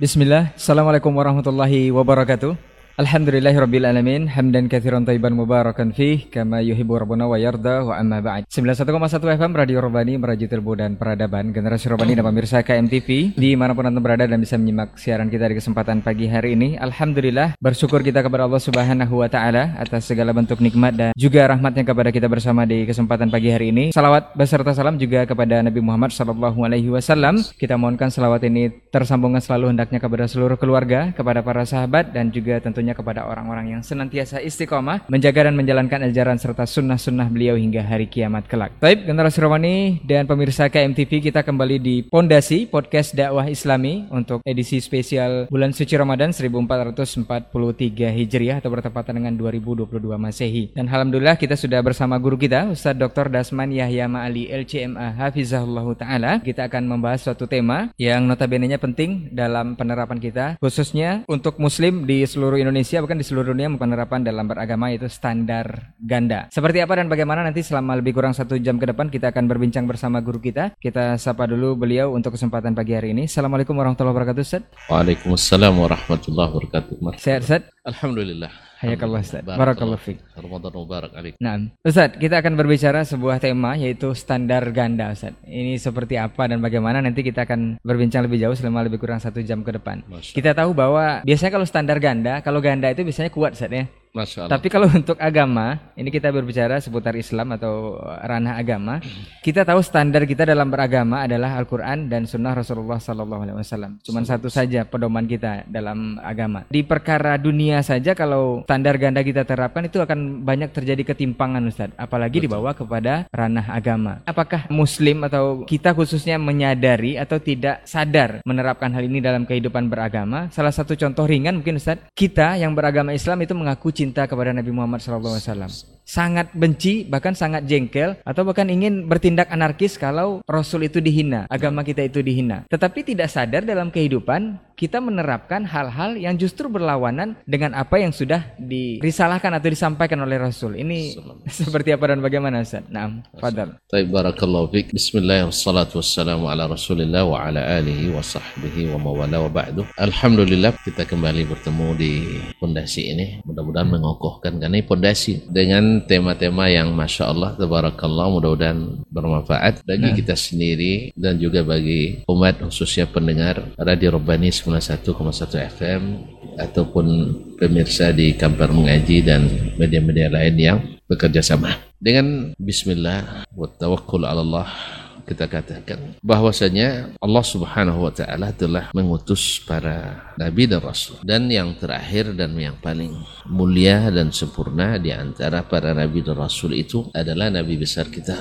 Bismillah, Assalamualaikum warahmatullahi wabarakatuh. Alhamdulillahirrabbilalamin Hamdan kathiran taiban mubarakan fih Kama yuhibu rabbuna wa yarda wa amma ba'd. 91,1 FM Radio Robani Merajut ilmu dan peradaban. Generasi Robani dan pemirsa KMTV Di mana pun anda berada dan bisa menyimak siaran kita di kesempatan pagi hari ini Alhamdulillah Bersyukur kita kepada Allah subhanahu wa ta'ala Atas segala bentuk nikmat dan juga rahmatnya kepada kita bersama di kesempatan pagi hari ini. Salawat beserta salam juga kepada Nabi Muhammad sallallahu alaihi wasallam. Kita mohonkan salawat ini tersambungkan selalu hendaknya kepada seluruh keluarga Kepada para sahabat dan juga tentunya kepada orang-orang yang senantiasa istiqomah menjaga dan menjalankan ajaran serta sunnah-sunnah beliau hingga hari kiamat kelak. Baik, generasi Romani dan pemirsa KMTV kita kembali di Pondasi Podcast Dakwah Islami untuk edisi spesial bulan suci Ramadan 1443 Hijriah atau bertepatan dengan 2022 Masehi. Dan alhamdulillah kita sudah bersama guru kita Ustaz Dr. Dasman Yahya Ma'ali LCMA Hafizahullah taala. Kita akan membahas suatu tema yang notabene-nya penting dalam penerapan kita khususnya untuk muslim di seluruh Indonesia Indonesia bahkan di seluruh dunia penerapan dalam beragama itu standar ganda. Seperti apa dan bagaimana nanti selama lebih kurang satu jam ke depan kita akan berbincang bersama guru kita. Kita sapa dulu beliau untuk kesempatan pagi hari ini. Assalamualaikum warahmatullahi wabarakatuh Ustaz. Waalaikumsalam warahmatullahi wabarakatuh. Sehat Ustaz? Alhamdulillah. Hayakallah Ustaz. Barakallah fiik. Ramadan mubarak alaik. Nah, Ustaz, kita akan berbicara sebuah tema yaitu standar ganda Ustaz. Ini seperti apa dan bagaimana nanti kita akan berbincang lebih jauh selama lebih kurang satu jam ke depan. Masya Kita tahu bahwa biasanya kalau standar ganda, kalau ganda itu biasanya kuat Ustaz ya. Masya Allah. Tapi kalau untuk agama, ini kita berbicara seputar Islam atau ranah agama. Kita tahu standar kita dalam beragama adalah Al-Quran dan Sunnah Rasulullah Sallallahu Alaihi Wasallam. Cuman satu saja pedoman kita dalam agama. Di perkara dunia saja, kalau standar ganda kita terapkan itu akan banyak terjadi ketimpangan, Ustaz. Apalagi dibawa kepada ranah agama. Apakah Muslim atau kita khususnya menyadari atau tidak sadar menerapkan hal ini dalam kehidupan beragama? Salah satu contoh ringan mungkin, Ustaz. Kita yang beragama Islam itu mengaku cinta kepada Nabi Muhammad SAW. Sangat benci, bahkan sangat jengkel, atau bahkan ingin bertindak anarkis kalau Rasul itu dihina, agama kita itu dihina. Tetapi tidak sadar dalam kehidupan kita menerapkan hal-hal yang justru berlawanan dengan apa yang sudah dirisalahkan atau disampaikan oleh Rasul. Ini seperti apa dan bagaimana Ustaz? Nah, Fadal. Taib barakallahu fiik. Bismillah wassalatu wassalamu ala Rasulillah wa ala alihi wa sahbihi wa mawala wa ba'du. Alhamdulillah kita kembali bertemu di pondasi ini. Mudah-mudahan mengokohkan karena ini pondasi dengan tema-tema yang masya Allah tabarakallah mudah-mudahan bermanfaat bagi Nah. kita sendiri dan juga bagi umat khususnya pendengar Radio Rabbani 91,1 FM ataupun pemirsa di Kampar Mengaji dan media-media lain yang bekerja sama. Dengan bismillah wa tawakkul Allah kita katakan bahwasanya Allah Subhanahu wa taala telah mengutus para nabi dan rasul dan yang terakhir dan yang paling mulia dan sempurna di antara para nabi dan rasul itu adalah nabi besar kita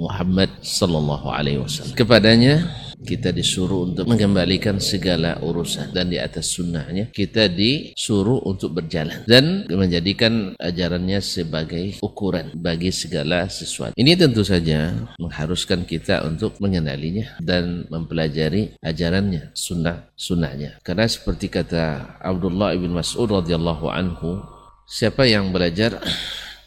Muhammad sallallahu alaihi wasallam. Kepadanya kita disuruh untuk mengembalikan segala urusan dan di atas sunnahnya kita disuruh untuk berjalan dan menjadikan ajarannya sebagai ukuran bagi segala sesuatu. Ini tentu saja mengharuskan kita untuk mengenalinya dan mempelajari ajarannya, sunnah sunnahnya. Karena seperti kata Abdullah ibn Mas'ud radhiyallahu anhu, siapa yang belajar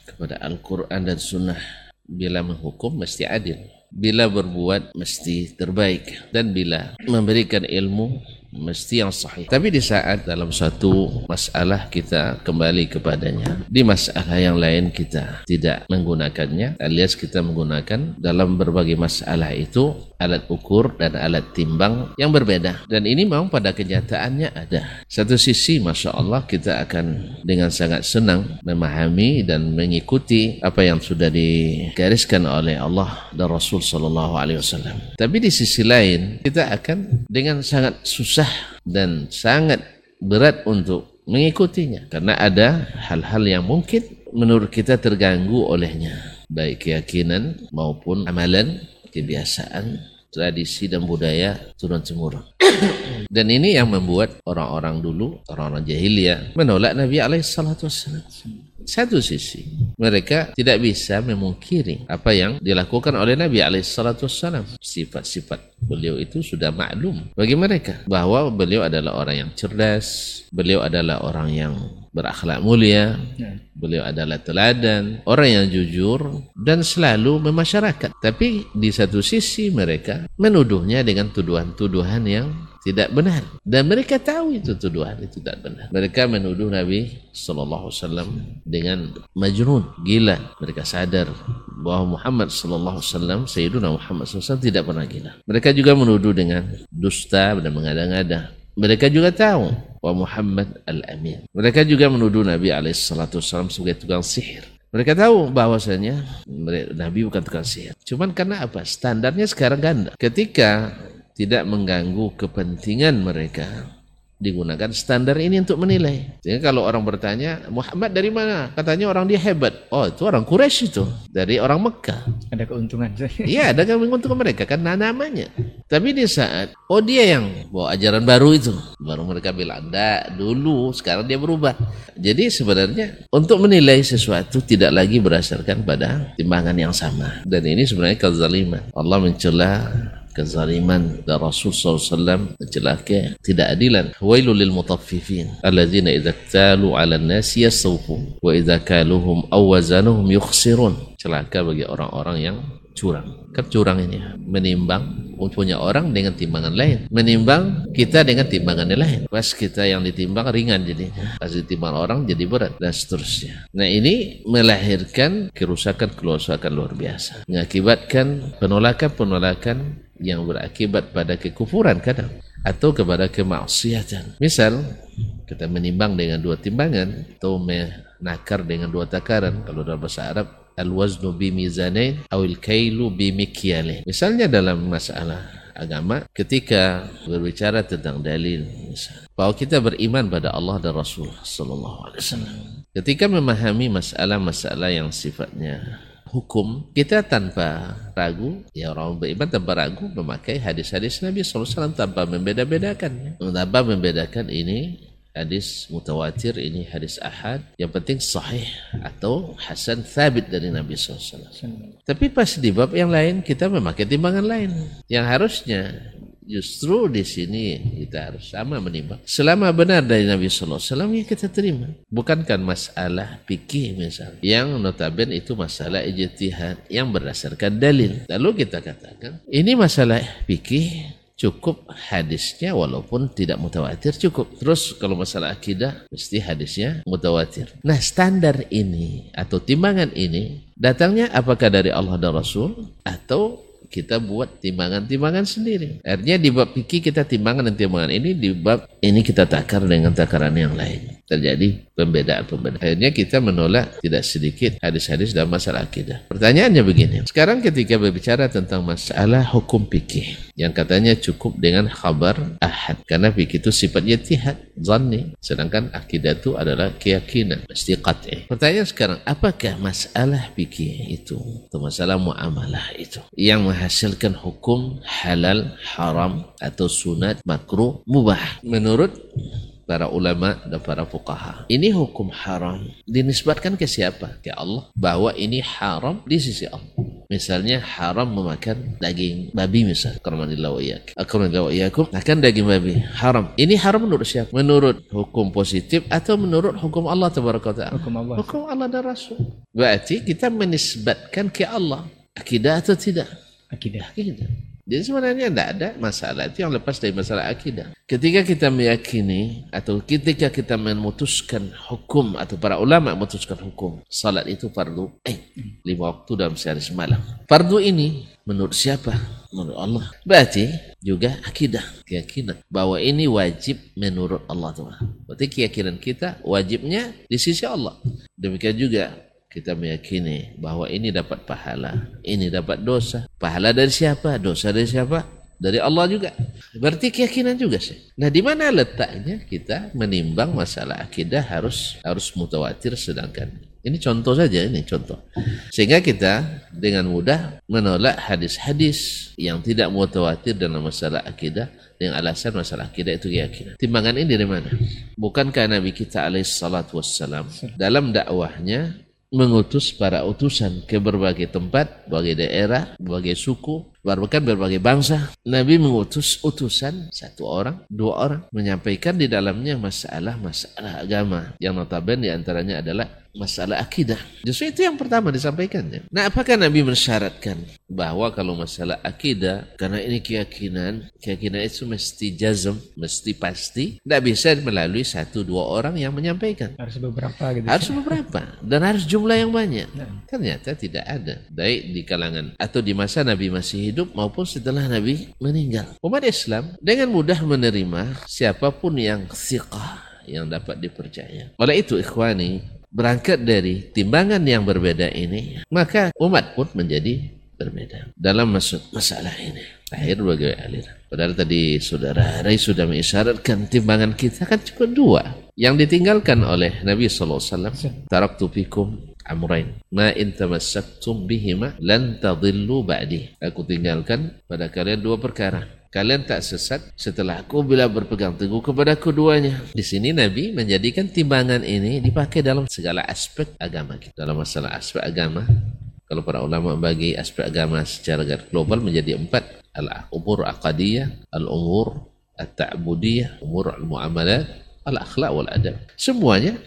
kepada Al-Quran dan Sunnah bila menghukum mesti adil bila berbuat mesti terbaik. Dan bila memberikan ilmu mesti yang sahih. Tapi di saat dalam satu masalah kita kembali kepadanya di masalah yang lain kita tidak menggunakannya alias kita menggunakan dalam berbagai masalah itu alat ukur dan alat timbang yang berbeda. Dan ini memang pada kenyataannya ada. Satu sisi Masya Allah kita akan dengan sangat senang memahami dan mengikuti apa yang sudah digariskan oleh Allah dan Rasul Sallallahu Alaihi Wasallam. Tapi di sisi lain kita akan dengan sangat susah dan sangat berat untuk mengikutinya. Karena ada hal-hal yang mungkin menurut kita terganggu olehnya. Baik keyakinan maupun amalan kebiasaan tradisi dan budaya turun temurun dan ini yang membuat orang-orang dulu orang-orang jahiliyah menolak Nabi alaihi salatu wassalam satu sisi mereka tidak bisa memungkiri apa yang dilakukan oleh Nabi alaihissalam sifat-sifat beliau itu sudah maklum bagi mereka bahwa beliau adalah orang yang cerdas beliau adalah orang yang berakhlak mulia, Ya. beliau adalah teladan, orang yang jujur dan selalu memasyarakat. Tapi di satu sisi mereka menuduhnya dengan tuduhan-tuduhan yang tidak benar dan mereka tahu itu tuduhan itu tidak benar. Mereka menuduh Nabi sallallahu alaihi wasallam dengan majnun, gila. Mereka sadar bahwa Muhammad sallallahu alaihi wasallam Sayyiduna Muhammad SAW tidak pernah gila. Mereka juga menuduh dengan dusta dan mengada-ngada. Mereka juga tahu bahwa Muhammad al-Amin. Mereka juga menuduh Nabi alaihissalam sebagai tukang sihir. Mereka tahu bahwasanya Nabi bukan tukang sihir. Cuman karena apa? Standarnya sekarang ganda. Ketika tidak mengganggu kepentingan mereka, digunakan standar ini untuk menilai. Sehingga kalau orang bertanya, Muhammad dari mana? Katanya orang dia hebat. Oh, itu orang Quraisy itu, dari orang Mekah. Ada keuntungan. Iya, ada yang menguntungkan mereka karena namanya. Tapi di saat oh dia yang bawa ajaran baru itu, baru mereka bilang, "Enggak, dulu, sekarang dia berubah." Jadi sebenarnya untuk menilai sesuatu tidak lagi berdasarkan pada timbangan yang sama. Dan ini sebenarnya kezaliman. Allah mencela kezaliman dan Rasul SAW mencela ketidakadilan. Wailul lil mutaffifin alladzina idza talu 'ala an-nasi yastawfun wa idza kaluhum aw wazanuhum yukhsirun. Celaka bagi orang-orang yang curang. Kan curang ini menimbang punya orang dengan timbangan lain. Menimbang kita dengan timbangan yang lain. Pas kita yang ditimbang ringan jadinya. Pas ditimbang orang jadi berat dan seterusnya. Nah ini melahirkan kerusakan-kerusakan luar biasa. Mengakibatkan penolakan-penolakan yang berakibat pada kekufuran kadang atau kepada kemaksiatan. Misal kita menimbang dengan dua timbangan atau menakar dengan dua takaran kalau dalam bahasa Arab al-waznu bi mizanain awil kailu bi mikyalain. Misalnya dalam masalah agama ketika berbicara tentang dalil misal, bahwa kita beriman pada Allah dan Rasul sallallahu alaihi wasallam. Ketika memahami masalah-masalah yang sifatnya hukum kita tanpa ragu ya orang beriman tanpa ragu memakai hadis-hadis Nabi SAW tanpa membeda-bedakan tanpa membedakan ini hadis mutawatir ini hadis ahad yang penting sahih atau hasan thabit dari Nabi SAW tapi pas di bab yang lain kita memakai timbangan lain yang harusnya justru di sini kita harus sama menimbang. Selama benar dari Nabi Wasallam ya kita terima. Bukankan masalah fikih misal, yang notabene itu masalah ijtihad yang berdasarkan dalil. Lalu kita katakan ini masalah fikih cukup hadisnya walaupun tidak mutawatir cukup. Terus kalau masalah akidah mesti hadisnya mutawatir. Nah standar ini atau timbangan ini datangnya apakah dari Allah dan Rasul atau kita buat timbangan-timbangan sendiri. Artinya di bab fikih kita timbangan dan timbangan ini di bab ini kita takar dengan takaran yang lain. Terjadi pembedaan-pembedaan. Akhirnya kita menolak tidak sedikit hadis-hadis dalam masalah akidah. Pertanyaannya begini. Sekarang ketika berbicara tentang masalah hukum fikih yang katanya cukup dengan khabar ahad karena fikih itu sifatnya tihad, zanni, sedangkan akidah itu adalah keyakinan, mesti qat'i. Pertanyaan sekarang, apakah masalah fikih itu atau masalah muamalah itu yang menghasilkan hukum halal, haram atau sunat, makruh, mubah menurut para ulama dan para fuqaha. Ini hukum haram dinisbatkan ke siapa? Ke Allah. Bahwa ini haram di sisi Allah. Misalnya haram memakan daging babi misal. Karmanillah wa iyak. Karmanillah wa iyakum. Makan daging babi. Haram. Ini haram menurut siapa? Menurut hukum positif atau menurut hukum Allah tabaraka ta'ala? Hukum Allah. Hukum Allah dan Rasul. Berarti kita menisbatkan ke Allah. Akidah atau tidak? Akidah. Akidah. Jadi sebenarnya tidak ada masalah itu yang lepas dari masalah akidah. Ketika kita meyakini atau ketika kita memutuskan hukum atau para ulama memutuskan hukum, salat itu fardu eh lima waktu dalam sehari semalam. Fardu ini menurut siapa? Menurut Allah. Berarti juga akidah, keyakinan bahwa ini wajib menurut Allah Taala. Berarti keyakinan kita wajibnya di sisi Allah. Demikian juga kita meyakini bahwa ini dapat pahala, ini dapat dosa. Pahala dari siapa? Dosa dari siapa? Dari Allah juga. Berarti keyakinan juga sih. Nah, di mana letaknya kita menimbang masalah akidah harus harus mutawatir sedangkan ini contoh saja ini contoh. Sehingga kita dengan mudah menolak hadis-hadis yang tidak mutawatir dalam masalah akidah dengan alasan masalah akidah itu keyakinan. Timbangan ini dari mana? Bukankah Nabi kita alaihi salatu wassalam dalam dakwahnya mengutus para utusan ke berbagai tempat, berbagai daerah, berbagai suku, bahkan berbagai bangsa. Nabi mengutus utusan satu orang, dua orang menyampaikan di dalamnya masalah-masalah agama yang notabene di antaranya adalah masalah akidah. Justru itu yang pertama disampaikannya. Nah, apakah Nabi mensyaratkan bahwa kalau masalah akidah, karena ini keyakinan, keyakinan itu mesti jazm, mesti pasti, tidak bisa melalui satu dua orang yang menyampaikan. Harus beberapa gitu. Harus beberapa dan harus jumlah yang banyak. Ternyata tidak ada, baik di kalangan atau di masa Nabi masih hidup maupun setelah Nabi meninggal. Umat Islam dengan mudah menerima siapa pun yang siqah yang dapat dipercaya. Oleh itu ikhwani, berangkat dari timbangan yang berbeda ini, maka umat pun menjadi berbeda dalam masuk masalah ini. Akhir bagi aliran. Padahal tadi saudara Rai sudah mengisyaratkan timbangan kita kan cuma dua. Yang ditinggalkan oleh Nabi SAW. Taraktu fikum amrain. Ma in tamassaktum bihima lan tadillu ba'di. Aku tinggalkan pada kalian dua perkara kalian tak sesat setelah aku bila berpegang teguh kepada keduanya. Di sini Nabi menjadikan timbangan ini dipakai dalam segala aspek agama. Dalam masalah aspek agama, kalau para ulama bagi aspek agama secara global menjadi empat. Al-umur aqadiyah, al-umur at-ta'budiyah, umur al-muamalat, al-akhlaq wal-adab. Semuanya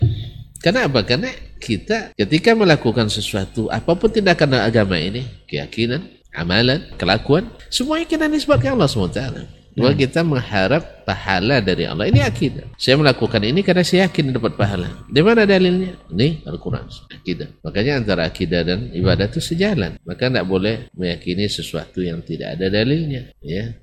karena apa? Karena kita ketika melakukan sesuatu, apa pun tindakan agama ini, keyakinan, amalan, kelakuan, semuanya kita nisbatkan Allah SWT. Bahwa hmm. kita mengharap pahala dari Allah. Ini akidah. Saya melakukan ini karena saya yakin dapat pahala. Di mana dalilnya? Ini Al-Quran. Akidah. Makanya antara akidah dan ibadah itu sejalan. Maka tidak boleh meyakini sesuatu yang tidak ada dalilnya. Ya.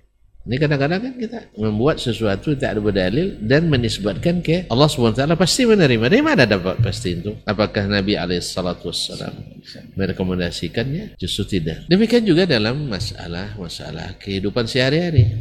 Ini kadang-kadang kan kita membuat sesuatu tidak ada berdalil dan menisbatkan ke Allah SWT pasti menerima. Dari mana dapat pasti itu? Apakah Nabi SAW merekomendasikannya? Justru tidak. Demikian juga dalam masalah-masalah kehidupan sehari-hari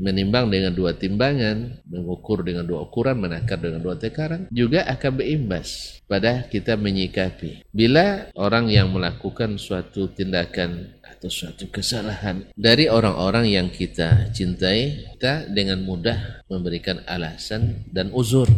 menimbang dengan dua timbangan, mengukur dengan dua ukuran, menakar dengan dua tekaran, juga akan berimbas pada kita menyikapi. Bila orang yang melakukan suatu tindakan atau suatu kesalahan dari orang-orang yang kita cintai, kita dengan mudah memberikan alasan dan uzur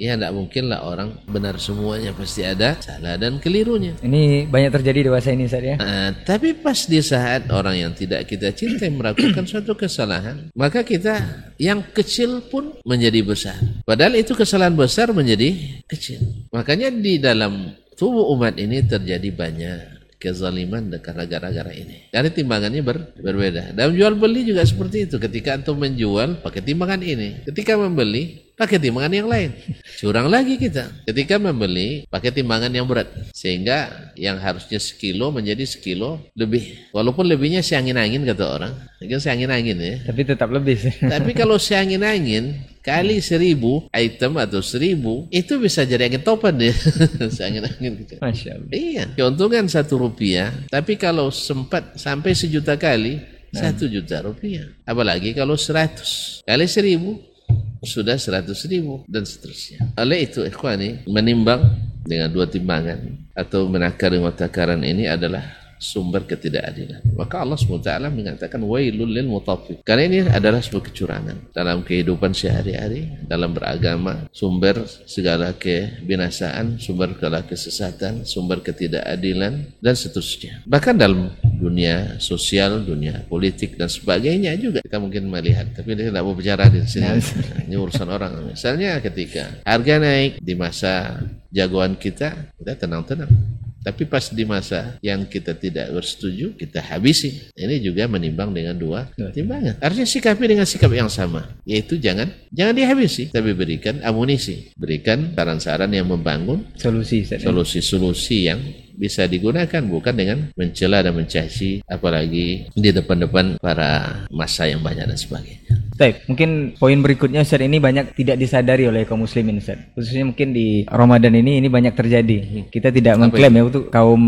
ya tidak mungkinlah orang benar semuanya pasti ada salah dan kelirunya. Ini banyak terjadi dewasa ini Ustaz ya. Uh, tapi pas di saat orang yang tidak kita cintai melakukan suatu kesalahan, maka kita yang kecil pun menjadi besar. Padahal itu kesalahan besar menjadi kecil. Makanya di dalam tubuh umat ini terjadi banyak kezaliman karena gara-gara ini. Karena timbangannya ber, berbeda. Dalam jual beli juga seperti itu. Ketika antum menjual pakai timbangan ini. Ketika membeli pakai timbangan yang lain. Curang lagi kita. Ketika membeli, pakai timbangan yang berat. Sehingga yang harusnya sekilo menjadi sekilo lebih. Walaupun lebihnya seangin-angin kata orang. Mungkin seangin-angin ya. Tapi tetap lebih. Tapi kalau seangin-angin, kali seribu item atau seribu, itu bisa jadi angin topan deh. seangin-angin gitu. Masya Allah. Iya. Keuntungan satu rupiah. Tapi kalau sempat sampai sejuta kali, satu juta rupiah. Apalagi kalau seratus kali seribu sudah seratus ribu dan seterusnya. Oleh itu ikhwani menimbang dengan dua timbangan atau menakar takaran ini adalah sumber ketidakadilan. Maka Allah SWT mengatakan wailul lil mutaffif. Karena ini adalah sebuah kecurangan dalam kehidupan sehari-hari, dalam beragama, sumber segala kebinasaan, sumber segala kesesatan, sumber ketidakadilan dan seterusnya. Bahkan dalam dunia sosial, dunia politik dan sebagainya juga kita mungkin melihat. Tapi kita tidak mau bicara di sini. ini urusan orang. Misalnya ketika harga naik di masa jagoan kita, kita tenang-tenang tapi pas di masa yang kita tidak bersetuju, kita habisi. Ini juga menimbang dengan dua timbangan. Artinya sikapi dengan sikap yang sama, yaitu jangan jangan dihabisi, tapi berikan amunisi, berikan saran-saran yang membangun, solusi, solusi-solusi yang bisa digunakan bukan dengan mencela dan mencaci apalagi di depan-depan para masa yang banyak dan sebagainya. Baik, mungkin poin berikutnya Ustaz ini banyak tidak disadari oleh kaum muslimin Ustaz. Khususnya mungkin di Ramadan ini ini banyak terjadi. Kita tidak mengklaim ya untuk kaum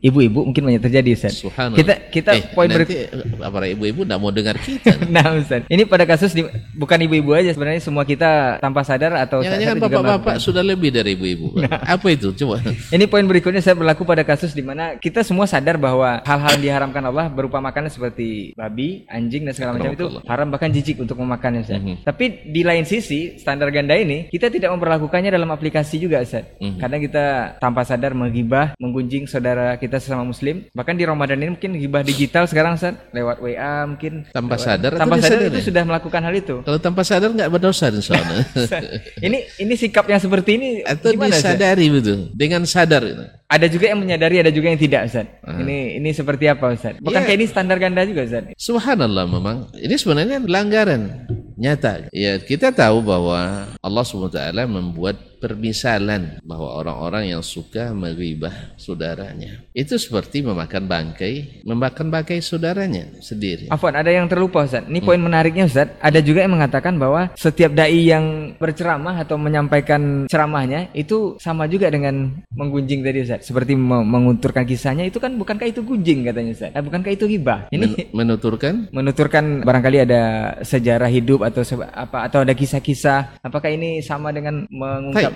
ibu-ibu mungkin banyak terjadi Ustaz. Kita kita eh, poin berikutnya para ibu-ibu tidak mau dengar kita. nah Ustaz, ini pada kasus di, bukan ibu-ibu aja sebenarnya semua kita tanpa sadar atau Jangan-jangan bapak-bapak sudah lebih dari ibu-ibu. Nah. Apa itu? Coba. ini poin berikutnya saya berlaku pada kasus di mana kita semua sadar bahwa hal-hal yang diharamkan Allah berupa makanan seperti babi, anjing dan segala macam itu haram bahkan jijik untuk memakannya Ustaz. Mhm. Tapi di lain sisi standar ganda ini kita tidak memperlakukannya dalam aplikasi juga Ustaz. Mhm. Kadang kita tanpa sadar menggibah, menggunjing saudara kita sesama muslim. Bahkan di Ramadan ini mungkin gibah digital sekarang Ustaz, lewat WA mungkin Tanpa lewat- sadar tanpa sadar disadari? itu sudah melakukan hal itu. Kalau tanpa sadar nggak berdosa soalnya. ini ini sikap yang seperti ini Atau gimana Ustaz? disadari betul. Dengan sadar. Ada juga yang menyadari, ada juga yang tidak Ustaz. Ah. Ini ini seperti apa Ustaz? Bukankah Ya. ini standar ganda juga Ustaz? Subhanallah memang ini sebenarnya pelanggaran nyata. Ya kita tahu bahwa Allah SWT membuat permisalan bahwa orang-orang yang suka meribah saudaranya itu seperti memakan bangkai, memakan bangkai saudaranya sendiri. Afwan, ada yang terlupa Ustaz. Hmm. Ini poin menariknya Ustaz. Ada juga yang mengatakan bahwa setiap dai yang berceramah atau menyampaikan ceramahnya itu sama juga dengan menggunjing tadi Ustaz. Seperti me- mengunturkan kisahnya itu kan bukankah itu gunjing katanya Ustaz? Eh, bukankah itu gibah? Ini Men- menuturkan menuturkan barangkali ada sejarah hidup atau seba- apa atau ada kisah-kisah. Apakah ini sama dengan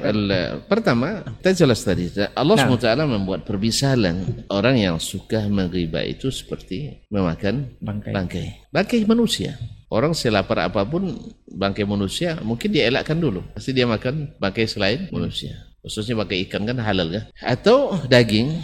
al- pertama kita jelas tadi Allah Nah. SWT membuat permisalan. Orang yang suka meribah itu seperti memakan bangkai? bangkai. Bangkai manusia. Orang selapar apa pun bangkai manusia mungkin dia elakkan dulu. Pasti dia makan bangkai selain manusia. Khususnya bangkai ikan kan halal kan atau daging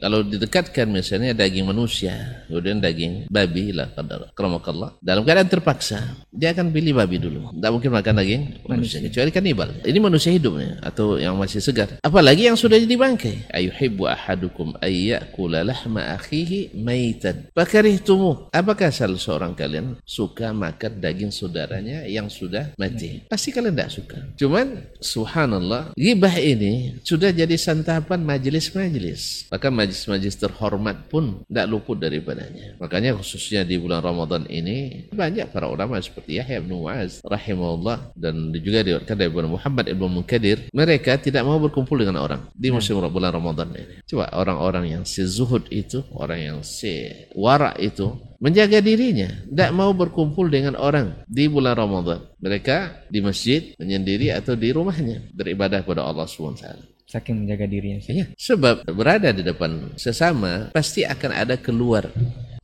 kalau didekatkan misalnya daging manusia kemudian daging babi lah qadar kramakallah dalam keadaan terpaksa dia akan pilih babi dulu. Tidak mungkin makan daging manusia kecuali kanibal. Ini manusia hidupnya atau yang masih segar. Apalagi yang sudah jadi bangkai. Ayuhibbu ahadukum ayyakula lahma akhihi maitan. Fakarihtumu apakah salah seorang kalian suka makan daging saudaranya yang sudah mati? Pasti kalian tidak suka. Cuman subhanallah gibah ini sudah jadi santapan majelis-majelis bahkan majelis-majelis terhormat pun tidak luput daripadanya. Makanya khususnya di bulan Ramadan ini banyak para ulama seperti Yahya bin Muaz rahimahullah dan juga diriwayatkan dari Muhammad ibn Munkadir mereka tidak mau berkumpul dengan orang di musim bulan Ramadan ini. Coba orang-orang yang sezuhud itu orang yang sewara itu menjaga dirinya. Tidak mau berkumpul dengan orang di bulan Ramadan. Mereka di masjid menyendiri atau di rumahnya beribadah kepada Allah SWT Saking menjaga dirinya Ustaz. Ya, sebab berada di depan sesama pasti akan ada keluar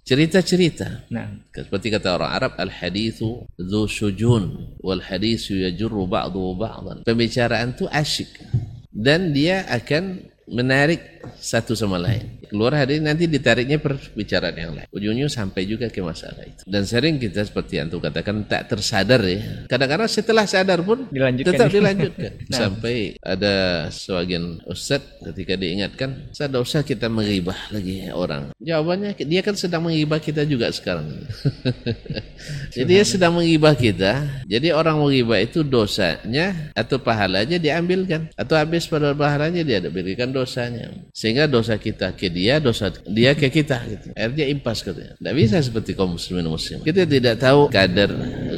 cerita-cerita. Nah, Seperti kata orang Arab, al-hadithu dhu syujun wal hadithu yajurru ba'du ba'dan. Pembicaraan itu asyik dan dia akan menarik satu sama lain. Keluar hadis nanti ditariknya perbicaraan yang lain. Ujungnya sampai juga ke masalah itu. Dan sering kita seperti yang tu katakan tak tersadar ya. Kadang-kadang setelah sadar pun Dilanjutkan. tetap dilanjutkan. Nah. Sampai ada sebagian ustaz ketika diingatkan, tidak usah kita menghibah lagi orang. Jawabannya, dia kan sedang menghibah kita juga sekarang. jadi dia sedang menghibah kita. Jadi orang menghibah itu dosanya atau pahalanya diambilkan. Atau habis pada pahalanya dia berikan dosanya. Sehingga dosa kita ke dia, dosa dia ke kita. Gitu. Akhirnya impas katanya. Tidak bisa seperti kaum muslimin muslim. Kita tidak tahu kadar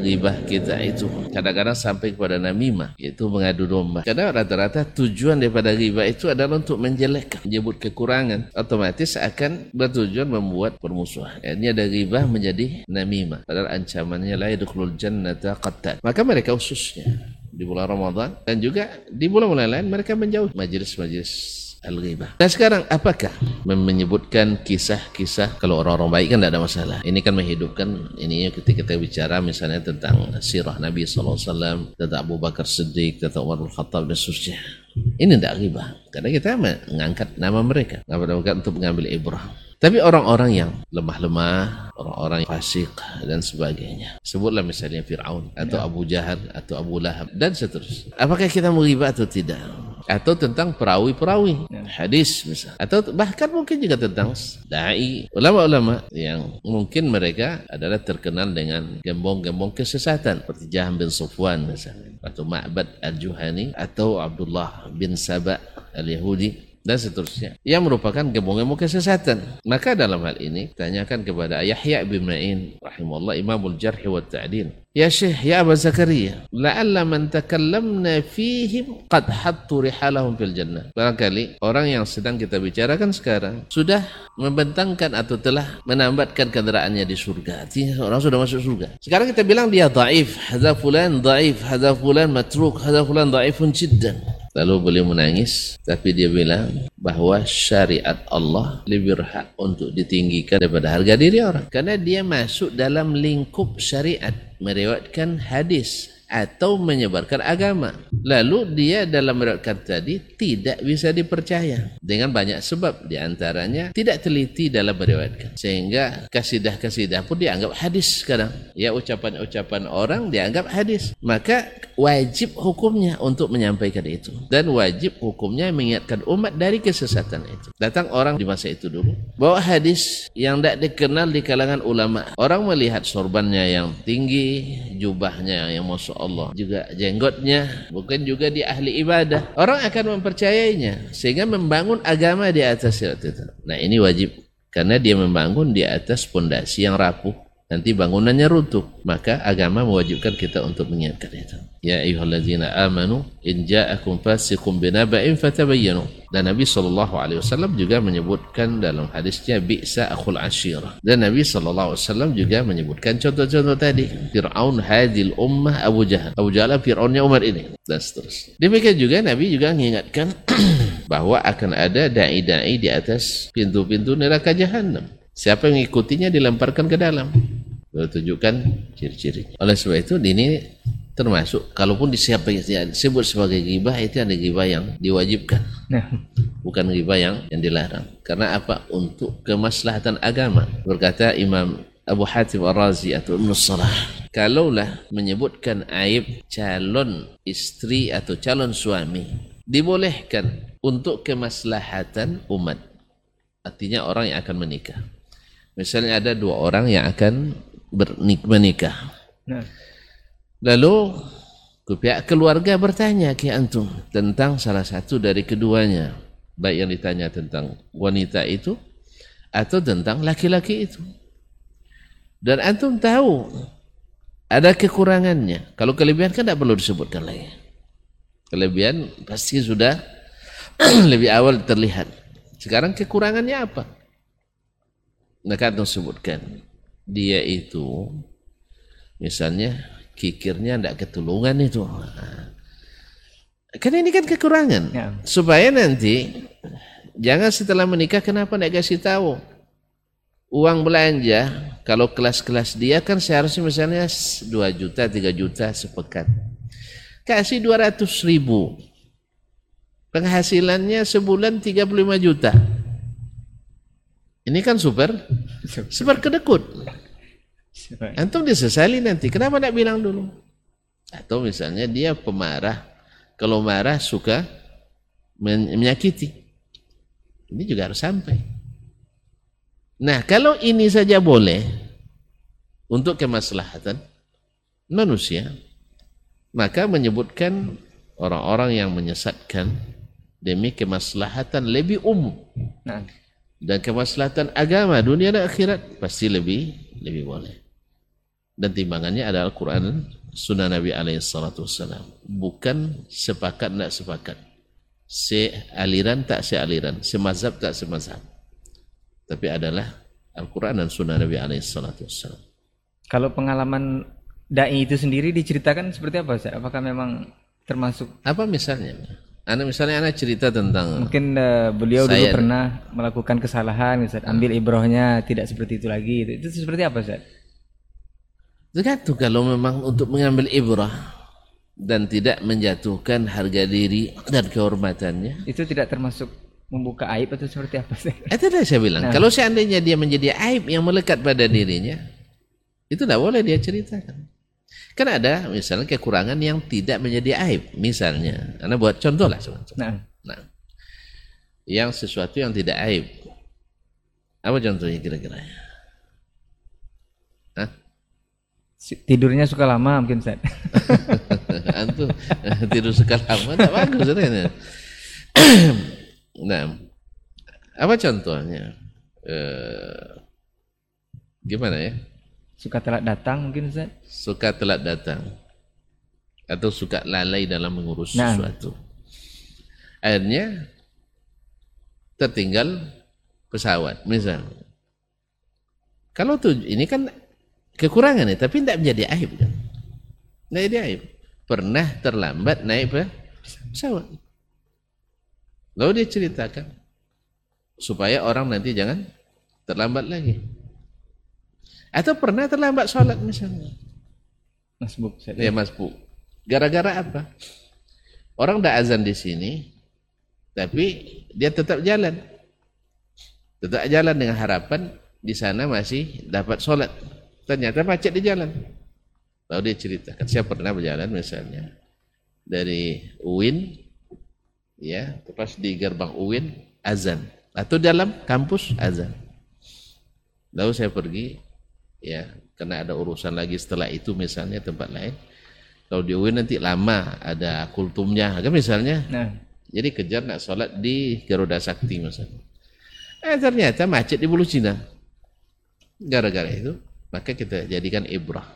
ghibah kita itu. Kadang-kadang sampai kepada namimah, yaitu mengadu domba. Karena rata-rata tujuan daripada ghibah itu adalah untuk menjelekkan, menyebut kekurangan. Otomatis akan bertujuan membuat permusuhan. Akhirnya dari ghibah menjadi namimah. Padahal ancamannya la yadkhulul jannata qattan. Maka mereka khususnya di bulan Ramadan dan juga di bulan-bulan lain mereka menjauh majelis-majelis al-ghibah. Nah sekarang apakah menyebutkan kisah-kisah kalau orang-orang baik kan tidak ada masalah. Ini kan menghidupkan ini ketika kita bicara misalnya tentang sirah Nabi SAW, tentang Abu Bakar Siddiq, tentang Umar Khattab dan seterusnya. Ini tidak ghibah. Karena kita mengangkat nama mereka. Nama mereka untuk mengambil ibrah. Tapi orang-orang yang lemah-lemah, orang-orang yang fasik dan sebagainya. Sebutlah misalnya Fir'aun atau Abu Jahal atau Abu Lahab dan seterusnya. Apakah kita menghibah atau tidak? Atau tentang perawi-perawi hadis misalnya. Atau bahkan mungkin juga tentang da'i ulama-ulama yang mungkin mereka adalah terkenal dengan gembong-gembong kesesatan seperti Jaham bin Sufwan misalnya atau Ma'bad al-Juhani atau Abdullah bin Saba al-Yahudi dan seterusnya. Yang merupakan gembong-gembong kesesatan. Maka dalam hal ini tanyakan kepada Yahya bin Ma'in rahimahullah imamul jarh wa ta'dil. Ya syekh ya Abu Zakaria la'alla man takallamna fihim qad hattu rihalahum fil jannah. Barangkali orang yang sedang kita bicarakan sekarang sudah membentangkan atau telah menambatkan kendaraannya di surga. Artinya orang sudah masuk surga. Sekarang kita bilang dia dhaif hadza fulan dhaif hadza fulan matruk hadza fulan dhaifun jiddan Lalu beliau menangis, tapi dia bilang bahwa syariat Allah lebih berhak untuk ditinggikan daripada harga diri orang. Karena dia masuk dalam lingkup syariat. meriwayatkan hadis atau menyebarkan agama. Lalu dia dalam meriwayatkan tadi tidak bisa dipercaya dengan banyak sebab di antaranya tidak teliti dalam meriwayatkan sehingga kasidah-kasidah pun dianggap hadis sekarang. Ya ucapan-ucapan orang dianggap hadis. Maka wajib hukumnya untuk menyampaikan itu dan wajib hukumnya mengingatkan umat dari kesesatan itu. Datang orang di masa itu dulu bawa hadis yang tidak dikenal di kalangan ulama. Orang melihat sorbannya yang tinggi, jubahnya yang masuk Allah. Juga jenggotnya bukan juga di ahli ibadah. Orang akan mempercayainya sehingga membangun agama di atas itu. Nah ini wajib karena dia membangun di atas pondasi yang rapuh nanti bangunannya runtuh. Maka agama mewajibkan kita untuk mengingatkan itu. Ya ayyuhallazina amanu in ja'akum fasiqun binaba'in fatabayyanu. Dan Nabi sallallahu alaihi wasallam juga menyebutkan dalam hadisnya bi'sa akhul ashirah dan Nabi sallallahu alaihi wasallam juga menyebutkan contoh-contoh tadi Fir'aun hadil ummah Abu Jahal. Abu Jahal Fir'aunnya Umar ini. Dan seterusnya. Demikian juga Nabi juga mengingatkan bahwa akan ada dai-dai di atas pintu-pintu neraka jahanam Siapa yang mengikutinya dilemparkan ke dalam. Tunjukkan ciri-cirinya. Oleh sebab itu ini termasuk kalaupun disebut sebagai gibah itu ada gibah yang diwajibkan. Nah. Bukan gibah yang yang dilarang. Karena apa? Untuk kemaslahatan agama. Berkata Imam Abu Hatim Ar-Razi atau Ibn Salah. Kalaulah menyebutkan aib calon istri atau calon suami dibolehkan untuk kemaslahatan umat. Artinya orang yang akan menikah. Misalnya ada dua orang yang akan menikah. Nah. Lalu pihak keluarga bertanya ke antum tentang salah satu dari keduanya. Baik yang ditanya tentang wanita itu atau tentang laki-laki itu. Dan antum tahu ada kekurangannya. Kalau kelebihan kan tidak perlu disebutkan lagi. Kelebihan pasti sudah lebih awal terlihat. Sekarang kekurangannya apa? Antum sebutkan dia itu misalnya kikirnya tidak ketulungan itu. Karena ini kan kekurangan. Ya. Supaya nanti jangan setelah menikah kenapa tidak kasih tahu uang belanja kalau kelas-kelas dia kan seharusnya misalnya 2 juta 3 juta sepekan kasih 200 ribu penghasilannya sebulan 35 juta ini kan super, super kedekut. Antum disesali nanti. Kenapa tidak bilang dulu? Atau misalnya dia pemarah. Kalau marah suka menyakiti. Ini juga harus sampai. Nah, kalau ini saja boleh untuk kemaslahatan manusia, maka menyebutkan orang-orang yang menyesatkan demi kemaslahatan lebih umum. Nah, dan kemaslahatan agama dunia dan akhirat pasti lebih lebih boleh. Dan timbangannya adalah Al-Quran Sunnah Nabi alaihi salatu wassalam. Bukan sepakat tidak sepakat. Sealiran tak sealiran. Semazhab tak semazhab. Tapi adalah Al-Quran dan Sunnah Nabi alaihi salatu wassalam. Kalau pengalaman dai itu sendiri diceritakan seperti apa? Apakah memang termasuk? Apa misalnya? Anda misalnya anak cerita tentang mungkin uh, beliau saya, dulu pernah melakukan kesalahan, Ustaz. Ambil ibrohnya tidak seperti itu lagi. Itu, itu seperti apa, Ustaz? Tergantung kalau memang untuk mengambil ibrah dan tidak menjatuhkan harga diri dan kehormatannya. Itu tidak termasuk membuka aib atau seperti apa sih? Itu tadi saya bilang. Nah. Kalau seandainya dia menjadi aib yang melekat pada dirinya, itu tidak boleh dia ceritakan. Kan ada misalnya kekurangan yang tidak menjadi aib. Misalnya, Anda buat contoh lah. Nah. nah. Yang sesuatu yang tidak aib. Apa contohnya kira-kira? Tidurnya suka lama mungkin saya. Antum tidur suka lama tak bagus sebenarnya. nah, apa contohnya? Eh, gimana ya? Suka telat datang mungkin Ustaz? Suka telat datang. Atau suka lalai dalam mengurus nah. sesuatu. Akhirnya tertinggal pesawat misalnya. Kalau tuh ini kan kekurangan ya, tapi tidak menjadi aib kan. Tidak jadi aib. Pernah terlambat naik pesawat. Lalu dia ceritakan supaya orang nanti jangan terlambat lagi. Atau pernah terlambat sholat misalnya. Masbuk. Ustaz. Ya masbuk. Gara-gara apa? Orang dah azan di sini, tapi dia tetap jalan. Tetap jalan dengan harapan di sana masih dapat sholat. Ternyata macet di jalan. Lalu dia ceritakan, saya pernah berjalan misalnya dari UIN, ya, pas di gerbang UIN azan, atau dalam kampus azan. Lalu saya pergi, ya, karena ada urusan lagi setelah itu misalnya tempat lain. Kalau di UIN nanti lama ada kultumnya, kan misalnya. Nah, Jadi kejar nak sholat di Garuda Sakti misalnya. Eh ternyata macet di Bulu Cina. Gara-gara itu, maka kita jadikan ibrah.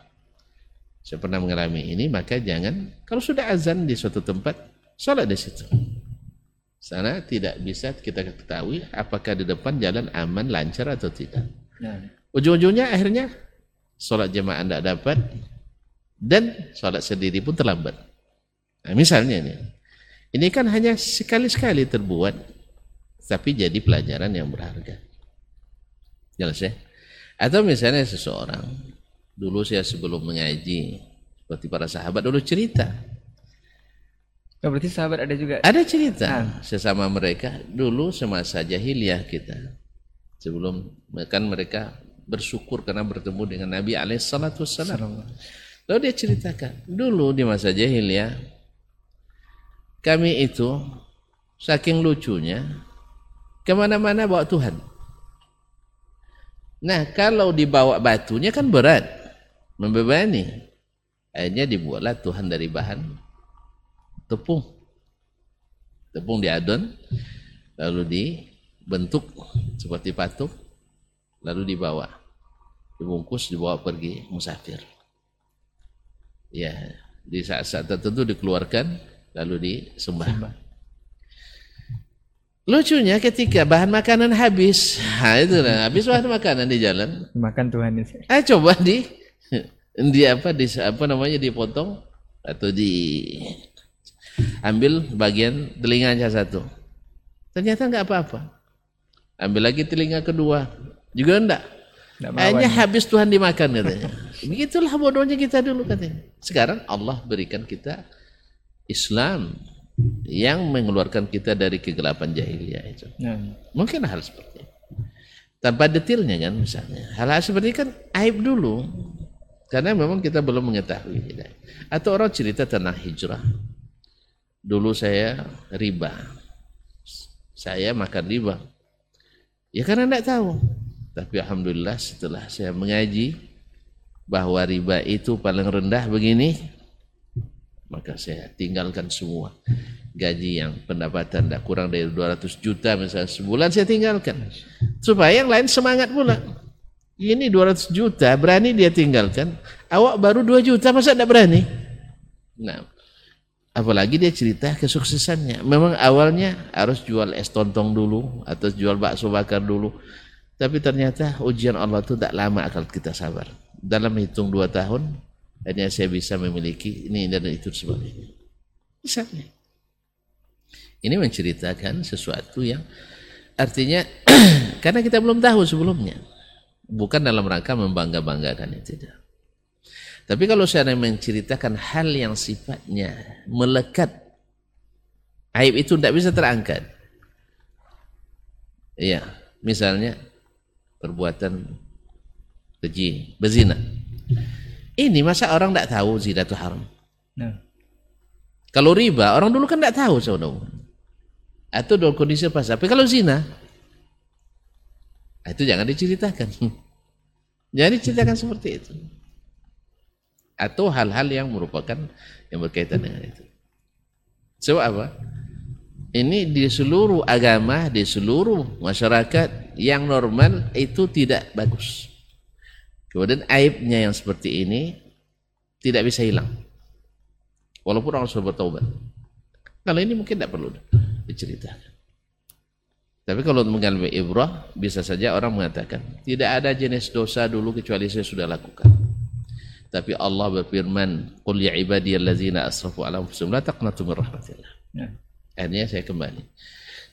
Saya pernah mengalami ini, maka jangan, kalau sudah azan di suatu tempat, sholat di situ. Sana tidak bisa kita ketahui apakah di depan jalan aman, lancar atau tidak. nah. Ujung-ujungnya akhirnya sholat jemaah tidak dapat dan sholat sendiri pun terlambat. Nah, misalnya ini, ini kan hanya sekali-sekali terbuat, tapi jadi pelajaran yang berharga. Jelas ya? Atau misalnya seseorang, dulu saya sebelum mengaji, seperti para sahabat dulu cerita. Oh, berarti sahabat ada juga. Ada cerita sesama mereka dulu semasa jahiliyah kita. Sebelum kan mereka bersyukur karena bertemu dengan Nabi alaihissalatu wassalam. Lalu dia ceritakan, dulu di masa jahiliyah kami itu saking lucunya ke mana-mana bawa Tuhan. Nah kalau dibawa batunya kan berat, membebani. Akhirnya dibuatlah Tuhan dari bahan tepung. Tepung diadon, lalu dibentuk seperti patung, lalu dibawa, dibungkus, dibawa pergi musafir. Ya, di saat-saat tertentu dikeluarkan, lalu disembah. Lucunya ketika bahan makanan habis, nah itu lah, habis bahan makanan di jalan, Makan Tuhan ini. ah coba di di apa di apa namanya dipotong atau di ambil bagian telinganya satu. Ternyata nggak apa-apa. Ambil lagi telinga kedua, juga enggak. Hanya habis Tuhan dimakan katanya. Begitulah bodohnya kita dulu katanya. Sekarang Allah berikan kita Islam yang mengeluarkan kita dari kegelapan jahiliyah itu. Nah, Mungkin hal seperti itu. Tanpa detailnya kan misalnya. Hal-hal seperti ini kan aib dulu. Karena memang kita belum mengetahui. Atau orang cerita tentang hijrah. Dulu saya riba. Saya makan riba. Ya karena tidak tahu. Tapi Alhamdulillah setelah saya mengaji bahwa riba itu paling rendah begini, maka saya tinggalkan semua gaji yang pendapatan tidak kurang dari 200 juta misalnya sebulan saya tinggalkan. Supaya yang lain semangat pula. Ini 200 juta berani dia tinggalkan? Awak baru 2 juta masa tidak berani? Nah apalagi dia cerita kesuksesannya. Memang awalnya harus jual es tontong dulu atau jual bakso bakar dulu tapi ternyata ujian Allah itu tak lama akal kita sabar dalam hitung 2 tahun hanya saya bisa memiliki ini dan itu sebagainya misalnya ini menceritakan sesuatu yang artinya karena kita belum tahu sebelumnya. Bukan dalam rangka membangga-banggakan itu tidak. Tapi kalau saya menceritakan hal yang sifatnya melekat, aib itu tidak bisa terangkat. Iya, misalnya perbuatan keji, berzina. Ini masa orang tidak tahu zina itu haram. nah. Kalau riba, orang dulu kan tidak tahu saudara. Atau dalam kondisi pas. Tapi kalau zina, itu jangan diceritakan. Jangan diceritakan seperti itu. Atau hal-hal yang merupakan yang berkaitan dengan itu. Sebab apa? Ini di seluruh agama, di seluruh masyarakat yang normal itu tidak bagus. Kemudian aibnya yang seperti ini tidak bisa hilang. Walaupun orang sudah bertobat. Kalau ini mungkin tidak perlu diceritakan. Tapi kalau mengalami ibrah, bisa saja orang mengatakan, tidak ada jenis dosa dulu kecuali saya sudah lakukan. Tapi Allah berfirman, "Qul ya ibadiyallazina asrafu ala anfusihim la taqnatu min rahmatillah." Nah. Akhirnya saya kembali.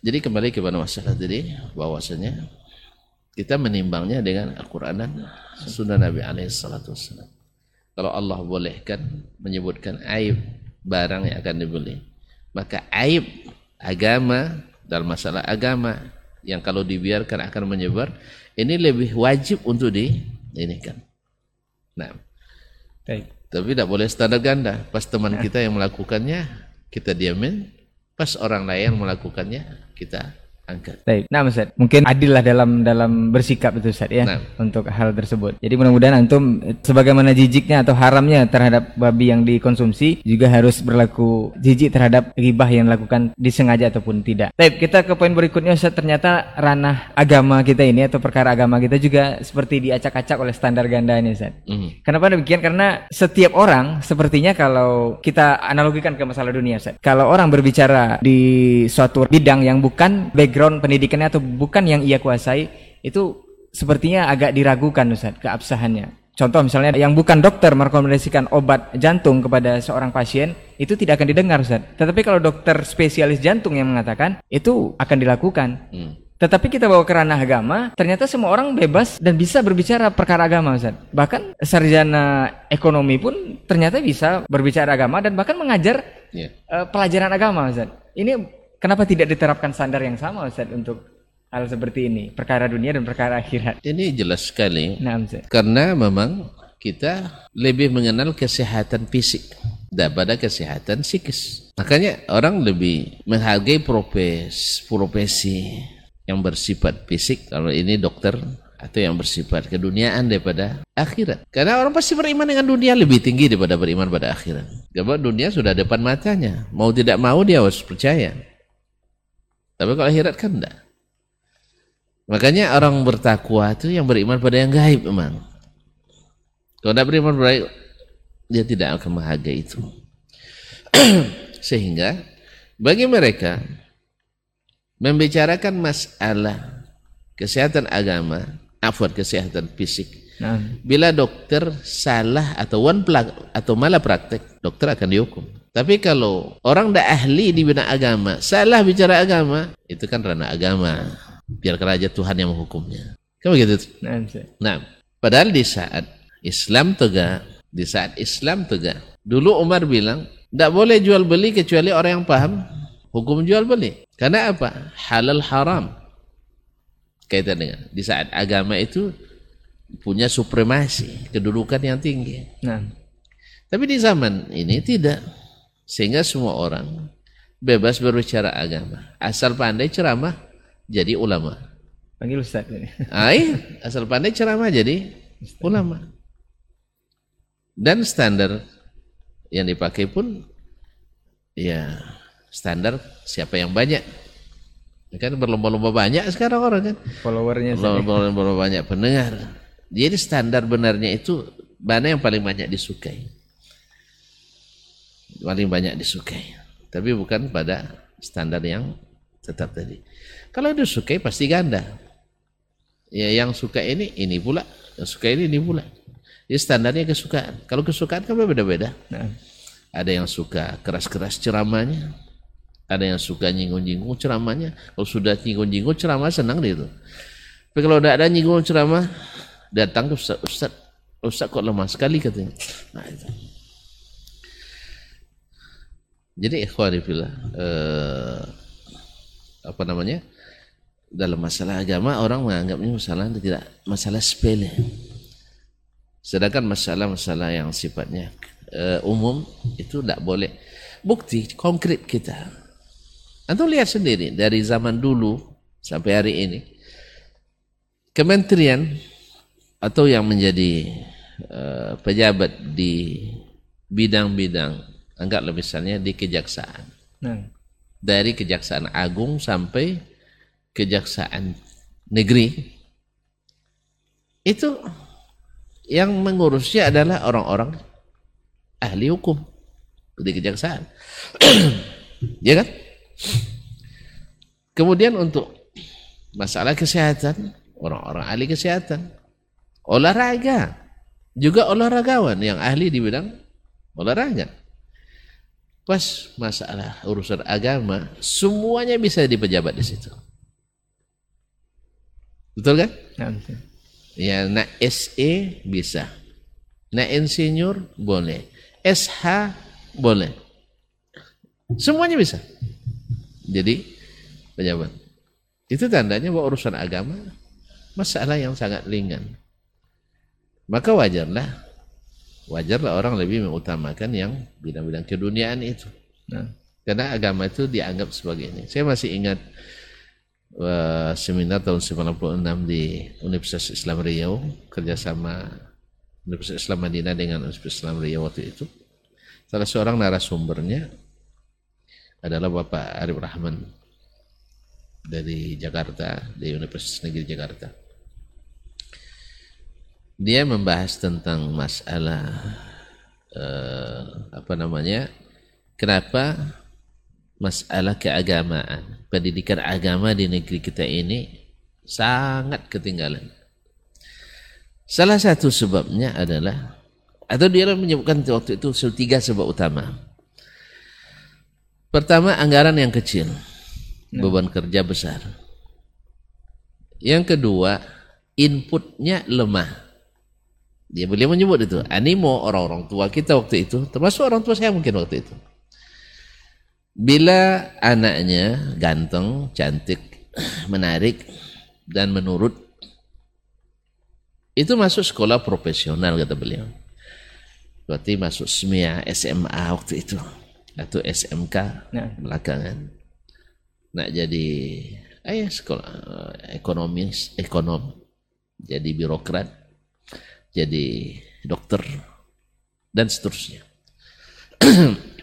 Jadi kembali kepada masalah tadi bahwasanya kita menimbangnya dengan Al-Qur'an dan Sunnah Nabi alaihi salatu wassalam. kalau Allah bolehkan menyebutkan aib barang yang akan dibeli maka aib agama dalam masalah agama yang kalau dibiarkan akan menyebar ini lebih wajib untuk di ini kan nah Baik. tapi tidak boleh standar ganda pas teman kita yang melakukannya kita diamin pas orang lain yang melakukannya kita angkat Baik. Nah, Ustaz, mungkin adil lah dalam dalam bersikap itu Ustaz ya Nah. untuk hal tersebut. Jadi mudah-mudahan antum eh, sebagaimana jijiknya atau haramnya terhadap babi yang dikonsumsi juga harus berlaku jijik terhadap ghibah yang dilakukan disengaja ataupun tidak. Baik, kita ke poin berikutnya Ustaz. Ternyata ranah agama kita ini atau perkara agama kita juga seperti diacak-acak oleh standar ganda ini Ustaz. Mhm. Kenapa demikian? Karena setiap orang sepertinya kalau kita analogikan ke masalah dunia, Ustaz. Kalau orang berbicara di suatu bidang yang bukan background pendidikannya atau bukan yang ia kuasai, itu sepertinya agak diragukan, Ustaz, keabsahannya. Contoh misalnya yang bukan dokter merekomendasikan obat jantung kepada seorang pasien, itu tidak akan didengar, Ustaz. Tetapi kalau dokter spesialis jantung yang mengatakan, itu akan dilakukan. Hmm. Tetapi kita bawa ke ranah agama, ternyata semua orang bebas dan bisa berbicara perkara agama, Ustaz. Bahkan sarjana ekonomi pun ternyata bisa berbicara agama dan bahkan mengajar Ya. eh, pelajaran agama, Ustaz. Ini kenapa tidak diterapkan standar yang sama, Ustaz, untuk hal seperti ini, perkara dunia dan perkara akhirat. Ini jelas sekali Nah, Ustaz. karena memang kita lebih mengenal kesehatan fisik daripada kesehatan psikis. Makanya orang lebih menghargai profes, profesi yang bersifat fisik kalau ini dokter atau yang bersifat keduniaan daripada akhirat. Karena orang pasti beriman dengan dunia lebih tinggi daripada beriman pada akhirat. Sebab dunia sudah depan matanya. Mau tidak mau dia harus percaya. Tapi kalau akhirat kan enggak. Makanya orang bertakwa itu yang beriman pada yang gaib memang. Kalau tidak beriman pada gaib, dia tidak akan menghargai itu. Sehingga bagi mereka membicarakan masalah kesehatan agama, afwan kesehatan fisik. Nah, Bila dokter salah atau one plug atau malah praktek, dokter akan dihukum. Tapi kalau orang tidak ahli di bidang agama, salah bicara agama, itu kan ranah agama. Biarkan aja Tuhan yang menghukumnya. Kan begitu? nah. Nah, padahal di saat Islam tegak, di saat Islam tegak, dulu Umar bilang, tidak boleh jual beli kecuali orang yang paham hukum jual beli. Karena apa? Halal haram. Kaitan dengan di saat agama itu punya supremasi, kedudukan yang tinggi. Nah, Tapi di zaman ini tidak. Sehingga semua orang bebas berbicara agama. Asal pandai ceramah jadi ulama. panggil Ustaz ini. Ai, asal pandai ceramah jadi ulama. Dan standar yang dipakai pun ya standar siapa yang banyak. Ya Kan berlomba-lomba banyak sekarang orang kan. Followernya Ustaz. Berlomba-lomba banyak pendengar. Jadi standar benarnya itu mana yang paling banyak disukai. Paling banyak disukai. Tapi bukan pada standar yang tetap tadi. Kalau disukai pasti ganda. Ya yang suka ini ini pula, yang suka ini ini pula. Jadi standarnya kesukaan. Kalau kesukaan kan berbeda-beda. Nah, Ada yang suka keras-keras ceramahnya, ada yang suka nyinggung-nyinggung ceramahnya. Kalau sudah nyinggung-nyinggung ceramah senang dia itu. Tapi kalau tidak ada nyinggung ceramah, datang ke Ustaz, Ustaz kok lemah sekali katanya. Nah, itu. Jadi ikhwanifillah, eh, apa namanya? Dalam masalah agama orang menganggapnya masalah tidak masalah sepele. Sedangkan masalah-masalah yang sifatnya eh, umum itu tidak boleh. Bukti konkret kita. Antum lihat sendiri dari zaman dulu sampai hari ini. Kementerian atau yang menjadi eh, pejabat di bidang-bidang, anggaplah misalnya di kejaksaan. nah, Dari kejaksaan agung sampai kejaksaan negeri. Itu yang mengurusnya adalah orang-orang ahli hukum di kejaksaan. ya kan? Kemudian untuk masalah kesehatan, orang-orang ahli kesehatan. Olahraga, juga olahragawan yang ahli di bidang olahraga. Pas masalah urusan agama, semuanya bisa dipejabat di situ. Betul kan? nah. Ya, nak SE bisa. Nah insinyur boleh. SH boleh. Semuanya bisa. Jadi pejabat. Itu tandanya bahwa urusan agama masalah yang sangat ringan. Maka wajarlah wajarlah orang lebih mengutamakan yang bidang-bidang keduniaan itu. Nah, karena agama itu dianggap sebagai ini. Saya masih ingat uh, seminar tahun 96 di Universitas Islam Riau kerjasama Universitas Islam Madinah dengan Universitas Islam Riau waktu itu. Salah seorang narasumbernya adalah Bapak Arif Rahman dari Jakarta, di Universitas Negeri Jakarta. Dia membahas tentang masalah eh, apa namanya? Kenapa masalah keagamaan, pendidikan agama di negeri kita ini sangat ketinggalan. Salah satu sebabnya adalah atau dia menyebutkan waktu itu tiga sebab utama. Pertama anggaran yang kecil, nah. beban kerja besar. Yang kedua inputnya lemah. Dia beliau menyebut itu animo orang-orang tua kita waktu itu, termasuk orang tua saya mungkin waktu itu. Bila anaknya ganteng, cantik, menarik, dan menurut, itu masuk sekolah profesional kata beliau. Berarti masuk SMIA, SMA waktu itu atau SMK nah. belakangan. Nak jadi ayah sekolah eh, ekonomis, ekonom, jadi birokrat, jadi dokter dan seterusnya.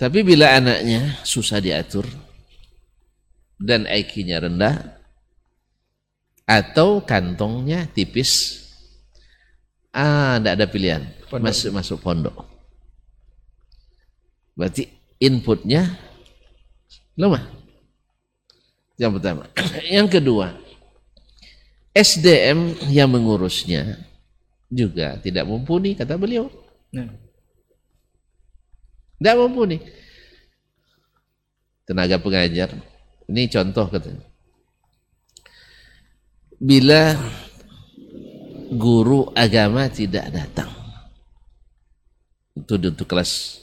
Tapi bila anaknya susah diatur dan IQ-nya rendah atau kantongnya tipis, ah, tidak ada pilihan, masuk masuk pondok. Berarti inputnya lemah. Yang pertama. Yang kedua, SDM yang mengurusnya juga tidak mumpuni, kata beliau. Nah. Tidak mumpuni. Tenaga pengajar. Ini contoh katanya. Bila guru agama tidak datang. Itu untuk kelas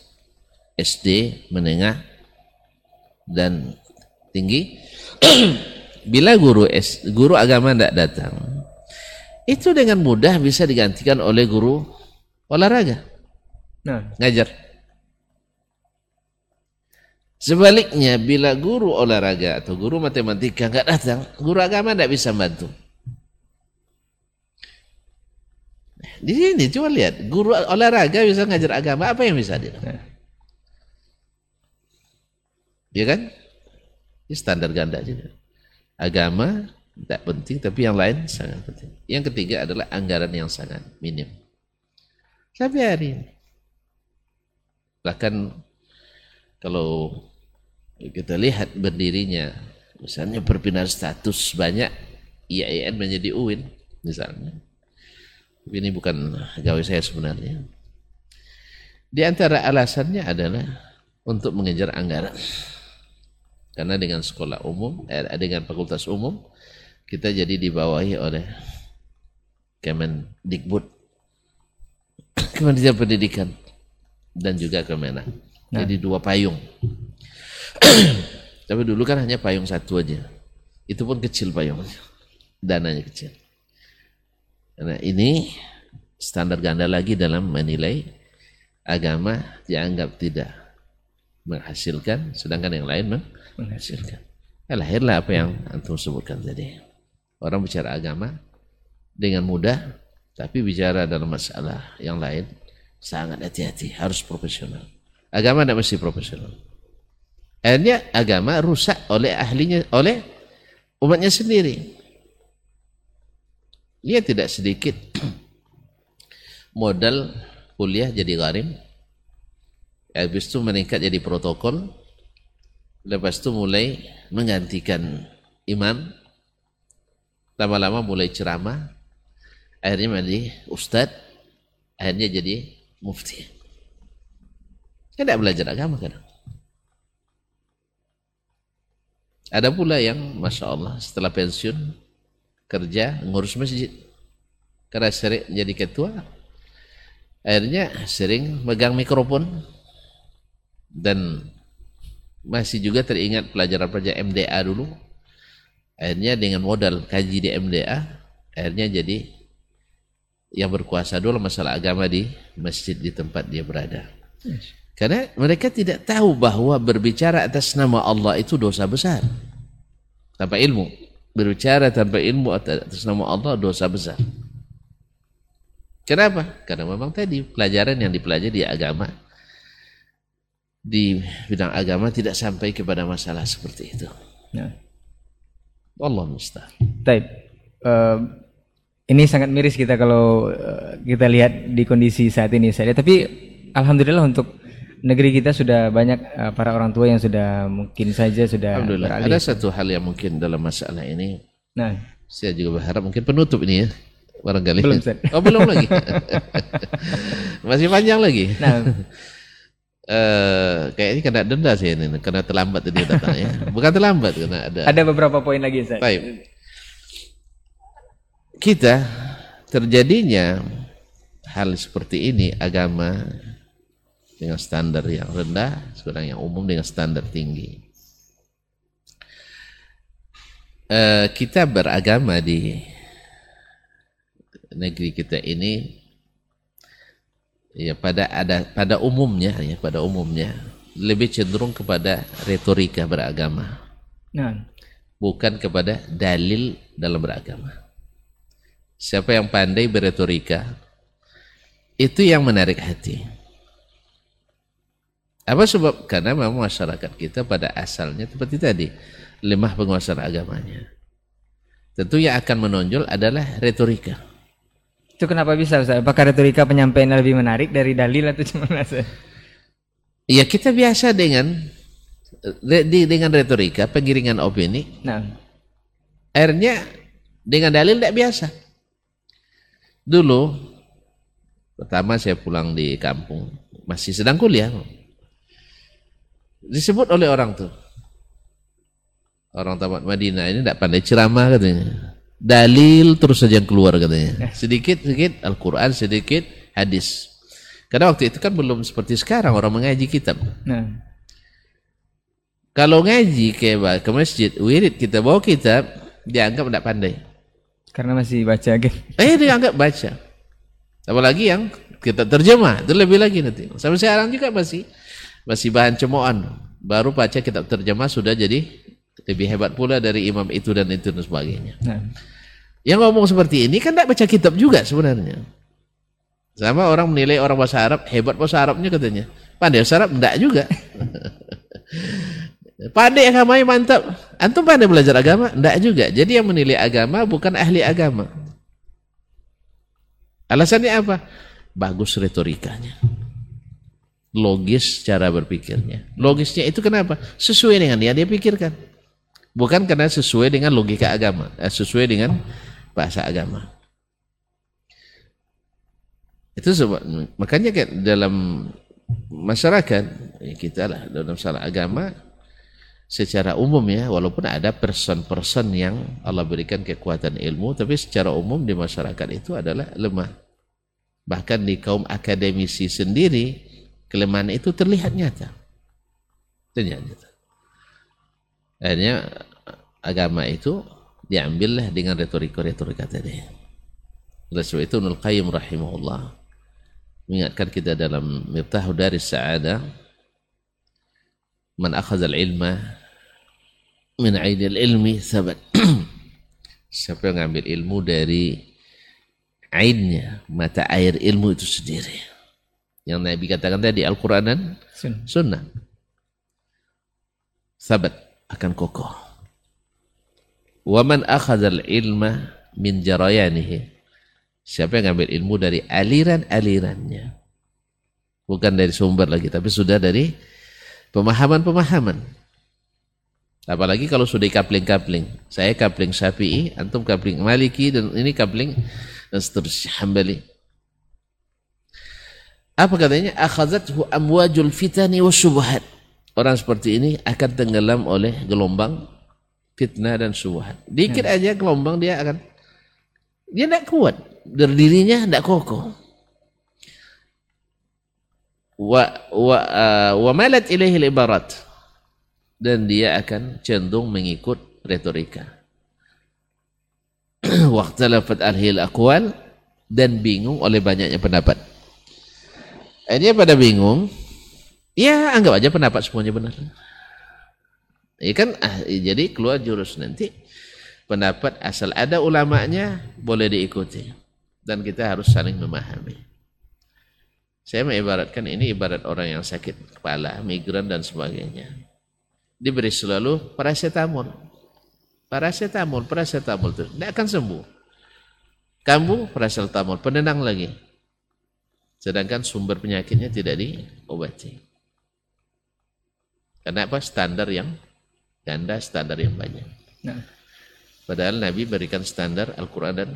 SD, menengah, dan tinggi. Bila guru S, guru agama tidak datang, itu dengan mudah bisa digantikan oleh guru olahraga. Nah, ngajar. Sebaliknya, bila guru olahraga atau guru matematika nggak datang, guru agama tidak bisa bantu. Di sini coba lihat, guru olahraga bisa ngajar agama, apa yang bisa dia? Nah. Ya kan? Ini standar ganda juga. Agama tidak penting, tapi yang lain sangat penting. Yang ketiga adalah anggaran yang sangat minim. Sampai hari ini. Bahkan kalau kita lihat berdirinya, misalnya perpindahan status banyak IAIN menjadi UIN, misalnya. Tapi ini bukan gawe saya sebenarnya. Di antara alasannya adalah untuk mengejar anggaran. Karena dengan sekolah umum, eh, dengan fakultas umum, kita jadi dibawahi oleh Kemendikbud, Kementerian Pendidikan, dan juga Kemenak. Nah. Jadi dua payung. Tapi dulu kan hanya payung satu aja. Itu pun kecil payungnya. Dananya kecil. Karena ini standar ganda lagi dalam menilai agama dianggap tidak menghasilkan, sedangkan yang lain menghasilkan. Ya, lahirlah apa yang antum sebutkan tadi. Orang bicara agama dengan mudah, tapi bicara dalam masalah yang lain sangat hati-hati, harus profesional. Agama tidak mesti profesional. Akhirnya agama rusak oleh ahlinya, oleh umatnya sendiri. Dia tidak sedikit modal kuliah jadi garim, Habis itu meningkat jadi protokol. Lepas itu mulai menggantikan imam. Lama-lama mulai ceramah. Akhirnya menjadi ustadz. Akhirnya jadi mufti. Tidak belajar agama kan. Ada pula yang Masya Allah setelah pensiun kerja ngurus masjid. Karena sering jadi ketua akhirnya sering megang mikrofon dan masih juga teringat pelajaran-pelajaran MDA dulu. Akhirnya dengan modal kaji di MDA akhirnya jadi yang berkuasa dulu masalah agama di masjid di tempat dia berada. Karena mereka tidak tahu bahwa berbicara atas nama Allah itu dosa besar. Tanpa ilmu. Berbicara tanpa ilmu atas nama Allah dosa besar. Kenapa? karena memang tadi pelajaran yang dipelajari di agama di bidang agama tidak sampai kepada masalah seperti itu. Ya. Allah mustahil. Taib. Uh, ini sangat miris kita kalau uh, kita lihat di kondisi saat ini saya. Tapi alhamdulillah untuk negeri kita sudah banyak uh, para orang tua yang sudah mungkin saja sudah Alhamdulillah. Beralih. Ada satu hal yang mungkin dalam masalah ini. Nah, saya juga berharap mungkin penutup ini ya barangkali. Belum, Oh, belum lagi. Masih panjang lagi. Nah, Uh, kayaknya kena denda sih ini, karena terlambat tadi datang ya. Bukan terlambat karena ada. Ada beberapa poin lagi saya. Baik. Kita terjadinya hal seperti ini agama dengan standar yang rendah, sekarang yang umum dengan standar tinggi. Uh, kita beragama di negeri kita ini ya pada ada pada umumnya ya pada umumnya lebih cenderung kepada retorika beragama. Nah. Bukan kepada dalil dalam beragama. Siapa yang pandai berretorika itu yang menarik hati. Apa sebab? Karena memang masyarakat kita pada asalnya seperti tadi lemah penguasaan agamanya. Tentu yang akan menonjol adalah retorika itu kenapa bisa Ustaz? Apakah retorika penyampaian lebih menarik dari dalil atau cuma Ustaz? Iya kita biasa dengan di, dengan retorika penggiringan opini. Nah. Akhirnya dengan dalil tidak biasa. Dulu pertama saya pulang di kampung masih sedang kuliah. Disebut oleh orang tuh. Orang tamat Madinah ini tidak pandai ceramah katanya dalil terus saja yang keluar katanya. Sedikit sedikit Al-Quran, sedikit hadis. Karena waktu itu kan belum seperti sekarang orang mengaji kitab. Nah. Kalau ngaji ke, ke masjid, wirid kita bawa kitab, dianggap tidak pandai. Karena masih baca kan? Eh dianggap baca. Apalagi yang kita terjemah, itu lebih lagi nanti. Sampai sekarang juga masih masih bahan cemoohan. Baru baca kitab terjemah sudah jadi lebih hebat pula dari imam itu dan itu dan sebagainya. Nah. Yang ngomong seperti ini kan tidak baca kitab juga sebenarnya. Sama orang menilai orang bahasa Arab, hebat bahasa Arabnya katanya. Pandai bahasa Arab, enggak juga. pandai agamanya mantap. Antum pandai belajar agama? Enggak juga. Jadi yang menilai agama bukan ahli agama. Alasannya apa? Bagus retorikanya. Logis cara berpikirnya. Logisnya itu kenapa? Sesuai dengan yang dia pikirkan. Bukan karena sesuai dengan logika agama, eh, sesuai dengan bahasa agama. Itu sebab makanya kan dalam masyarakat ya kita lah dalam masalah agama secara umum ya walaupun ada person-person yang Allah berikan kekuatan ilmu tapi secara umum di masyarakat itu adalah lemah. Bahkan di kaum akademisi sendiri kelemahan itu terlihat nyata. Terlihat nyata akhirnya agama itu diambillah dengan retorika-retorika tadi. Oleh sebab itu Nul Qayyim rahimahullah mengingatkan kita dalam Miftahu dari Sa'adah Man akhadha al-ilma min ainil ilmi sabat. Siapa yang ngambil ilmu dari ainnya, mata air ilmu itu sendiri. Yang Nabi katakan tadi Al-Quran dan Sunnah. Sabat akan kokoh. Waman akhadzal ilma min jarayanihi. Siapa yang ngambil ilmu dari aliran-alirannya. Bukan dari sumber lagi, tapi sudah dari pemahaman-pemahaman. Apalagi kalau sudah kapling-kapling. Saya kapling Syafi'i, antum kapling Maliki, dan ini kapling dan seterusnya Hambali. Apa katanya? Akhazathu amwajul fitani wa syubhat. Orang seperti ini akan tenggelam oleh gelombang fitnah dan subhat. Dikit hmm. aja gelombang dia akan dia tidak kuat. Berdirinya tidak kokoh. wa wa uh, wa malat ilaihi ibarat dan dia akan cenderung mengikut retorika. Waqtalafat alhil aqwal dan bingung oleh banyaknya pendapat. Dia pada bingung, ya anggap aja pendapat semuanya benar. Ya kan, ah, jadi keluar jurus nanti pendapat asal ada ulamanya boleh diikuti dan kita harus saling memahami. Saya mengibaratkan ini ibarat orang yang sakit kepala, migran dan sebagainya. Diberi selalu paracetamol. Paracetamol, paracetamol itu tidak akan sembuh. Kamu paracetamol, penenang lagi. Sedangkan sumber penyakitnya tidak diobati. Karena apa? Standar yang ganda, standar yang banyak. Nah. Padahal Nabi berikan standar Al-Quran dan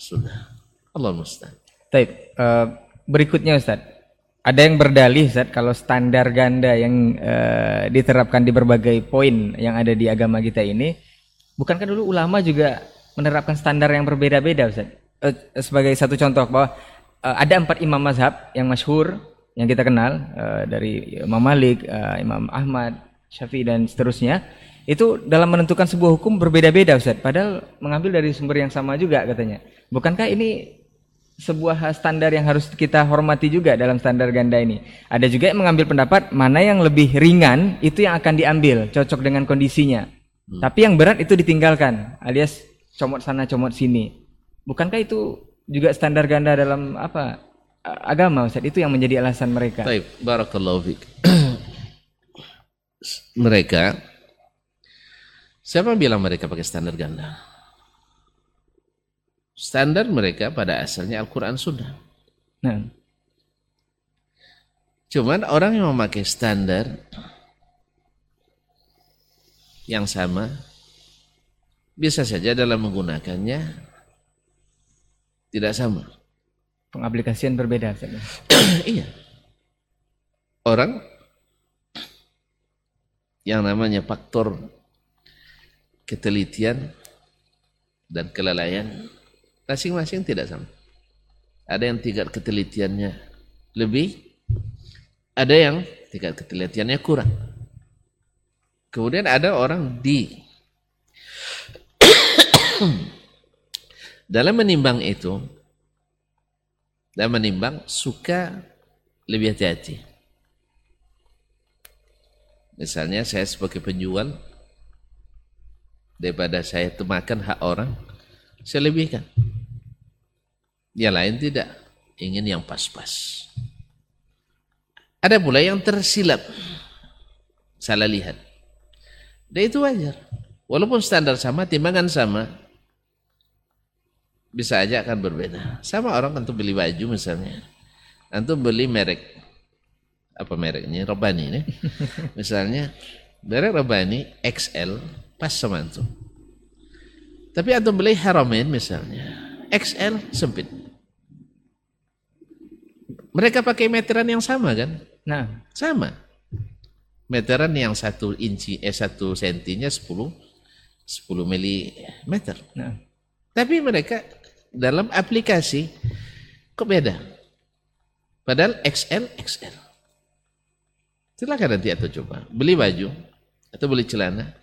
Sunnah. Allah mustahil. Baik, uh, berikutnya Ustaz. Ada yang berdalih Ustaz kalau standar ganda yang uh, diterapkan di berbagai poin yang ada di agama kita ini, bukankah dulu ulama juga menerapkan standar yang berbeda-beda Ustaz? Uh, sebagai satu contoh bahwa uh, ada empat imam mazhab yang masyhur yang kita kenal uh, dari Imam Malik, uh, Imam Ahmad, Syafi'i dan seterusnya itu dalam menentukan sebuah hukum berbeda-beda Ustaz. Padahal mengambil dari sumber yang sama juga katanya. Bukankah ini sebuah standar yang harus kita hormati juga dalam standar ganda ini. Ada juga yang mengambil pendapat mana yang lebih ringan itu yang akan diambil, cocok dengan kondisinya. Hmm. Tapi yang berat itu ditinggalkan, alias comot sana comot sini. Bukankah itu juga standar ganda dalam apa agama Ustaz? Itu yang menjadi alasan mereka. Baik, barakallahu fiik. mereka Siapa bilang mereka pakai standar ganda? Standar mereka pada asalnya Al-Quran Sunnah. Nah. Cuman orang yang memakai standar yang sama bisa saja dalam menggunakannya tidak sama. Pengaplikasian berbeda. iya. Orang yang namanya faktor ketelitian dan kelalaian masing-masing tidak sama. Ada yang tingkat ketelitiannya lebih, ada yang tingkat ketelitiannya kurang. Kemudian ada orang di dalam menimbang itu, dalam menimbang suka lebih hati-hati. Misalnya saya sebagai penjual daripada saya itu makan hak orang, saya lebihkan. Yang lain tidak, ingin yang pas-pas. Ada pula yang tersilap, salah lihat. Dan itu wajar. Walaupun standar sama, timbangan sama, bisa aja akan berbeda. Sama orang tentu beli baju misalnya. Antum beli merek apa mereknya? Robani ini. misalnya merek Robani XL Pas sama itu. Tapi antum beli Haramain misalnya, XL sempit. Mereka pakai meteran yang sama kan? Nah, sama. Meteran yang satu inci, eh satu sentinya 10, 10 milimeter. Nah. Tapi mereka dalam aplikasi kok beda? Padahal XL, XL. Silakan nanti atau coba beli baju atau beli celana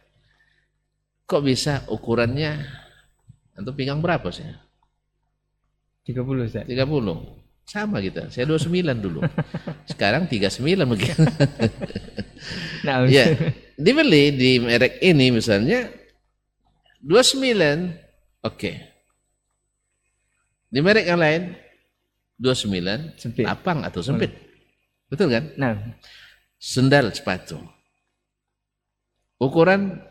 Kok bisa ukurannya untuk pinggang berapa sih? 30 Ustaz. 30. Sama kita. Saya 29 dulu. Sekarang 39 mungkin. nah, ya. Dibeli di merek ini misalnya 29 oke. Okay. Di merek yang lain 29 sempit. lapang atau sempit. Betul kan? Nah, sendal sepatu. Ukuran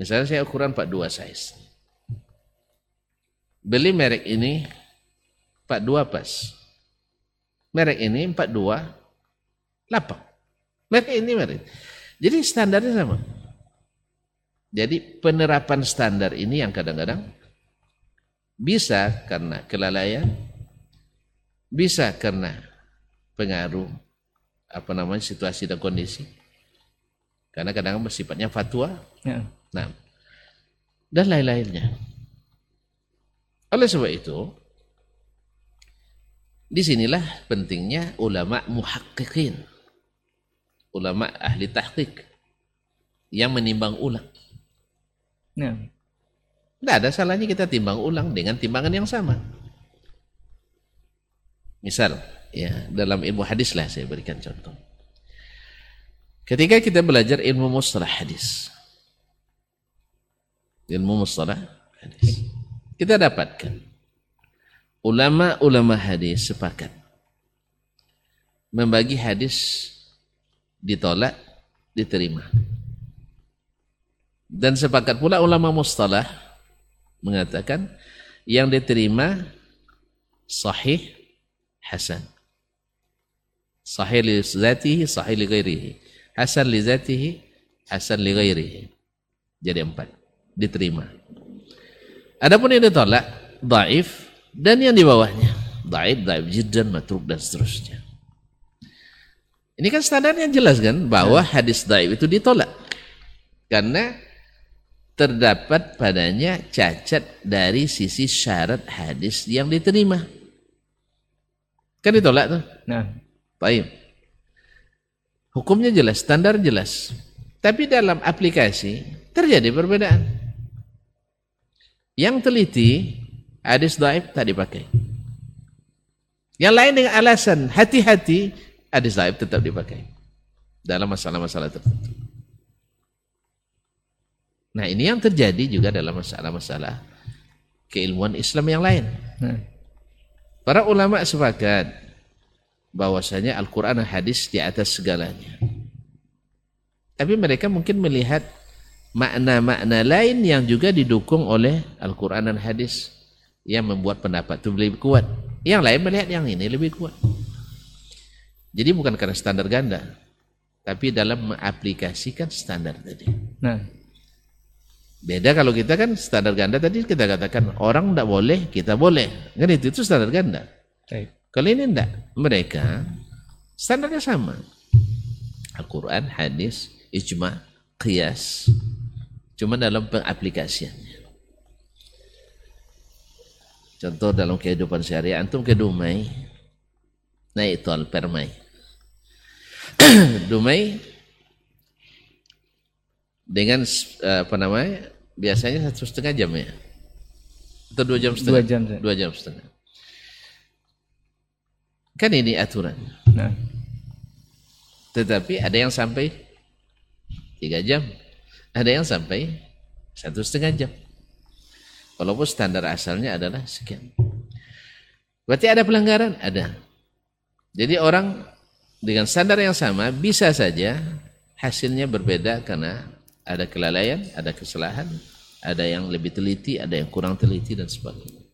Misalnya saya ukuran 42 size. Beli merek ini 42 pas. Merek ini 42 lapang. Merek ini merek. Jadi standarnya sama. Jadi penerapan standar ini yang kadang-kadang bisa karena kelalaian, bisa karena pengaruh apa namanya situasi dan kondisi. Karena kadang-kadang bersifatnya fatwa. Ya. Nah, dan lain-lainnya. Oleh sebab itu, Di sinilah pentingnya ulama muhakkikin. Ulama ahli tahqiq yang menimbang ulang. Nah, Tidak ada salahnya kita timbang ulang dengan timbangan yang sama. Misal, ya dalam ilmu hadis lah saya berikan contoh. Ketika kita belajar ilmu mustalah hadis, ilmu mustalah hadis, kita dapatkan ulama-ulama hadis sepakat membagi hadis ditolak, diterima. Dan sepakat pula ulama mustalah mengatakan yang diterima sahih hasan. Sahih li zatihi, sahih li ghairihi. Hasan li zatihi, hasan li ghairihi. Jadi empat. Diterima. Adapun yang ditolak, daif dan yang di bawahnya. Daif, daif jiddan, matruk dan seterusnya. Ini kan standarnya jelas kan bahwa hadis daif itu ditolak. Karena terdapat padanya cacat dari sisi syarat hadis yang diterima. Kan ditolak tuh. nah, Baik. Hukumnya jelas, standar jelas. Tapi dalam aplikasi terjadi perbedaan. Yang teliti hadis daif tak dipakai. Yang lain dengan alasan hati-hati hadis daif tetap dipakai dalam masalah-masalah tertentu. Nah ini yang terjadi juga dalam masalah-masalah keilmuan Islam yang lain. nah, Para ulama sepakat bahwasanya Al-Quran dan hadis di atas segalanya. Tapi mereka mungkin melihat makna-makna lain yang juga didukung oleh Al-Quran dan hadis yang membuat pendapat itu lebih kuat. Yang lain melihat yang ini lebih kuat. Jadi bukan karena standar ganda, tapi dalam mengaplikasikan standar tadi. nah, Beda kalau kita kan standar ganda tadi kita katakan orang tidak boleh, kita boleh. Kan itu, itu standar ganda. baik. Kalau ini enggak, mereka standarnya sama. Al-Quran, hadis, ijma, qiyas. Cuma dalam pengaplikasiannya. Contoh dalam kehidupan sehari antum ke Dumai, naik tol Permai. Dumai dengan eh, apa namanya biasanya satu setengah jam ya? Atau dua jam setengah? Dua jam, dua jam setengah. Kan ini aturan. Nah, tetapi ada yang sampai tiga jam. Ada yang sampai satu setengah jam. Walaupun standar asalnya adalah sekian. Berarti ada pelanggaran? Ada. Jadi orang dengan standar yang sama bisa saja hasilnya berbeda karena ada kelalaian, ada kesalahan, ada yang lebih teliti, ada yang kurang teliti dan sebagainya.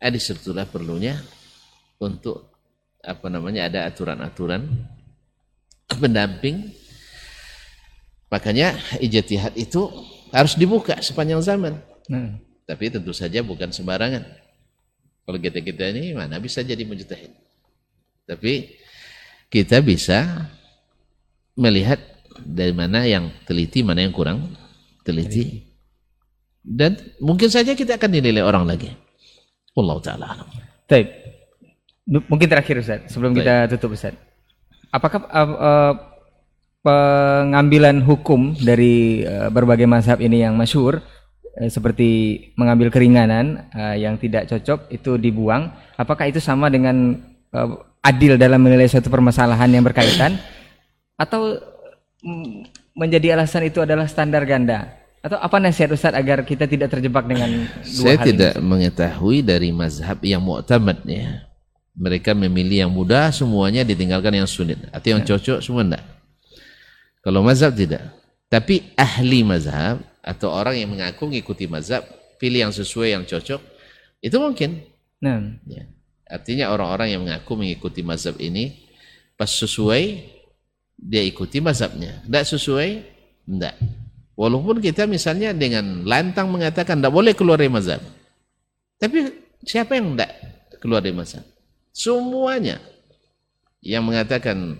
Ada sebetulnya perlunya untuk apa namanya ada aturan-aturan pendamping. Makanya ijtihad itu harus dibuka sepanjang zaman. nah, Tapi tentu saja bukan sembarangan. Kalau kita-kita ini mana bisa jadi mujtahid. Tapi kita bisa melihat dari mana yang teliti, mana yang kurang teliti. Dan mungkin saja kita akan dinilai orang lagi. Allah taala alam. baik. Mungkin terakhir Ustaz, sebelum Baik. kita tutup Ustaz. Apakah uh, uh, pengambilan hukum dari uh, berbagai mazhab ini yang masyhur eh, seperti mengambil keringanan uh, yang tidak cocok itu dibuang, apakah itu sama dengan uh, adil dalam menilai suatu permasalahan yang berkaitan atau menjadi alasan itu adalah standar ganda? Atau apa nasihat Ustaz agar kita tidak terjebak dengan dua Saya hal tidak mengetahui dari mazhab yang mu'tamad ya. Mereka memilih yang mudah semuanya ditinggalkan yang sulit. Atau yang cocok semua enggak. Kalau mazhab tidak. Tapi ahli mazhab atau orang yang mengaku mengikuti mazhab, pilih yang sesuai yang cocok, itu mungkin. ini? Nah, Ya. Artinya orang-orang yang mengaku mengikuti mazhab ini pas sesuai dia ikuti mazhabnya. Tidak sesuai, tidak. Walaupun kita misalnya dengan lantang mengatakan tidak boleh keluar dari mazhab. Tapi siapa yang tidak keluar dari mazhab? Semuanya yang mengatakan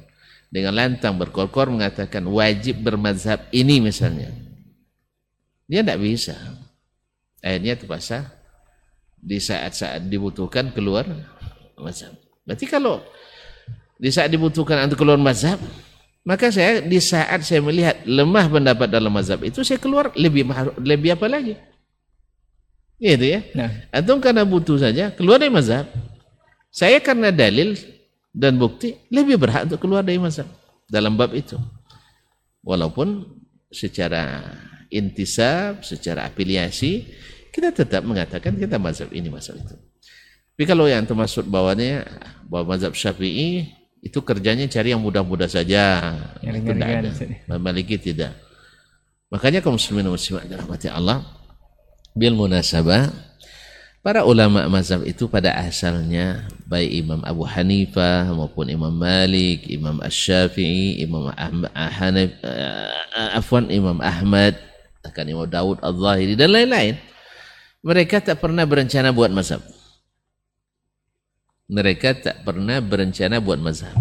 dengan lantang berkor-kor mengatakan wajib bermazhab ini misalnya. Dia tidak bisa. Akhirnya terpaksa di saat-saat dibutuhkan keluar mazhab. Berarti kalau di saat dibutuhkan untuk keluar mazhab, maka saya di saat saya melihat lemah pendapat dalam mazhab itu saya keluar lebih lebih apa lagi? Gitu ya. Nah. Atau karena butuh saja keluar dari mazhab. Saya karena dalil dan bukti lebih berhak untuk keluar dari mazhab dalam bab itu. Walaupun secara intisab, secara afiliasi kita tetap mengatakan kita mazhab ini mazhab itu. Tapi kalau yang termasuk bawahnya bahwa mazhab Syafi'i itu kerjanya cari yang mudah-mudah saja. Yang itu tidak ada. Maliki tidak. Makanya kaum muslimin muslimat dirahmati Allah bil munasabah para ulama mazhab itu pada asalnya baik Imam Abu Hanifah maupun Imam Malik, Imam Asy-Syafi'i, Imam Ahmad, Hanif, uh, Afwan Imam Ahmad, akan Imam Daud Al-Zahiri dan lain-lain. Mereka tak pernah berencana buat mazhab mereka tak pernah berencana buat mazhab.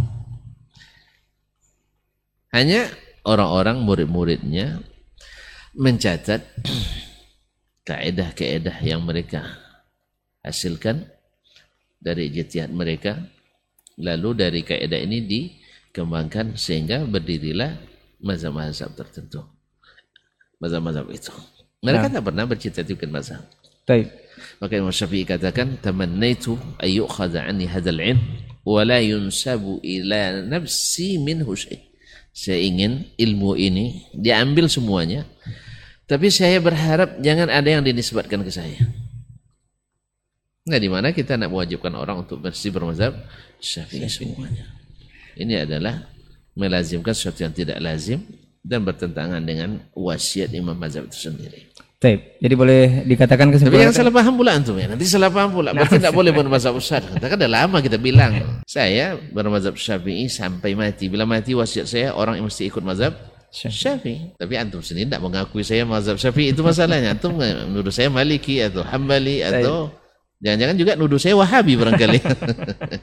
Hanya orang-orang murid-muridnya mencatat kaedah-kaedah yang mereka hasilkan dari ijtihad mereka lalu dari kaedah ini dikembangkan sehingga berdirilah mazhab-mazhab tertentu mazhab-mazhab itu mereka nah. tak pernah bercita-cita mazhab Baik. Maka Imam Syafi'i katakan tamannaitu ayyukhadha anni hadzal ilm wa la yunsabu ila nafsi minhu syai. Saya ingin ilmu ini diambil semuanya tapi saya berharap jangan ada yang dinisbatkan ke saya. Nah, di mana kita nak mewajibkan orang untuk bersih bermazhab Syafi'i semuanya. Ini adalah melazimkan sesuatu yang tidak lazim dan bertentangan dengan wasiat Imam Mazhab itu sendiri. Taib. Jadi boleh dikatakan kesimpulan. Tapi yang salah paham pula antum ya. Nanti salah paham pula. Berarti tidak boleh bermazhab Ustaz. Kita kan dah lama kita bilang. Saya bermazhab Syafi'i sampai mati. Bila mati wasiat saya orang yang mesti ikut mazhab Syafi'i. Tapi antum sendiri tidak mengakui saya mazhab Syafi'i itu masalahnya. Antum menuduh saya Maliki atau Hambali atau jangan-jangan juga nuduh saya Wahabi barangkali.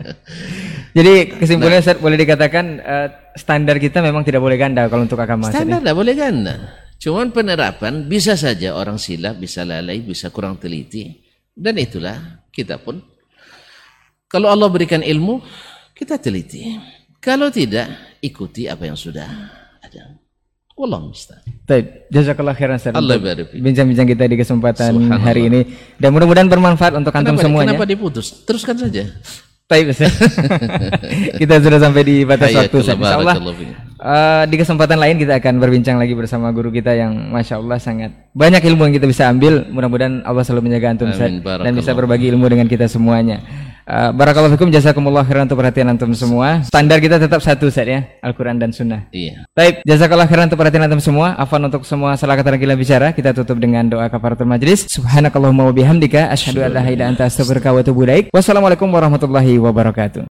Jadi kesimpulannya nah, Ustaz boleh dikatakan uh, standar kita memang tidak boleh ganda kalau untuk agama. Standar tidak boleh ganda. Cuman penerapan bisa saja orang silap, bisa lalai, bisa kurang teliti. Dan itulah kita pun. Kalau Allah berikan ilmu, kita teliti. Kalau tidak, ikuti apa yang sudah ada. Wallah mustahil. Baik, jazakallah khairan Ustaz. Allah Bincang-bincang kita di kesempatan hari ini dan mudah-mudahan bermanfaat untuk antum semuanya. Kenapa diputus? Teruskan saja. Baik, kita sudah sampai di batas waktu. Insyaallah uh, di kesempatan lain kita akan berbincang lagi bersama guru kita yang masya Allah sangat banyak ilmu yang kita bisa ambil. Mudah-mudahan Allah selalu menjaga antum dan bisa berbagi ilmu dengan kita semuanya. Uh, Barakallahu fikum jazakumullah khairan untuk perhatian antum semua. Standar kita tetap satu set ya, Al-Qur'an dan Sunnah. Iya. Baik, jazakallah khairan untuk perhatian antum semua. Afan untuk semua salah kata kita bicara. Kita tutup dengan doa kafaratul majlis. Subhanakallahumma wa bihamdika asyhadu an la ilaha illa anta astaghfiruka wa atubu ilaik. Wassalamualaikum warahmatullahi wabarakatuh.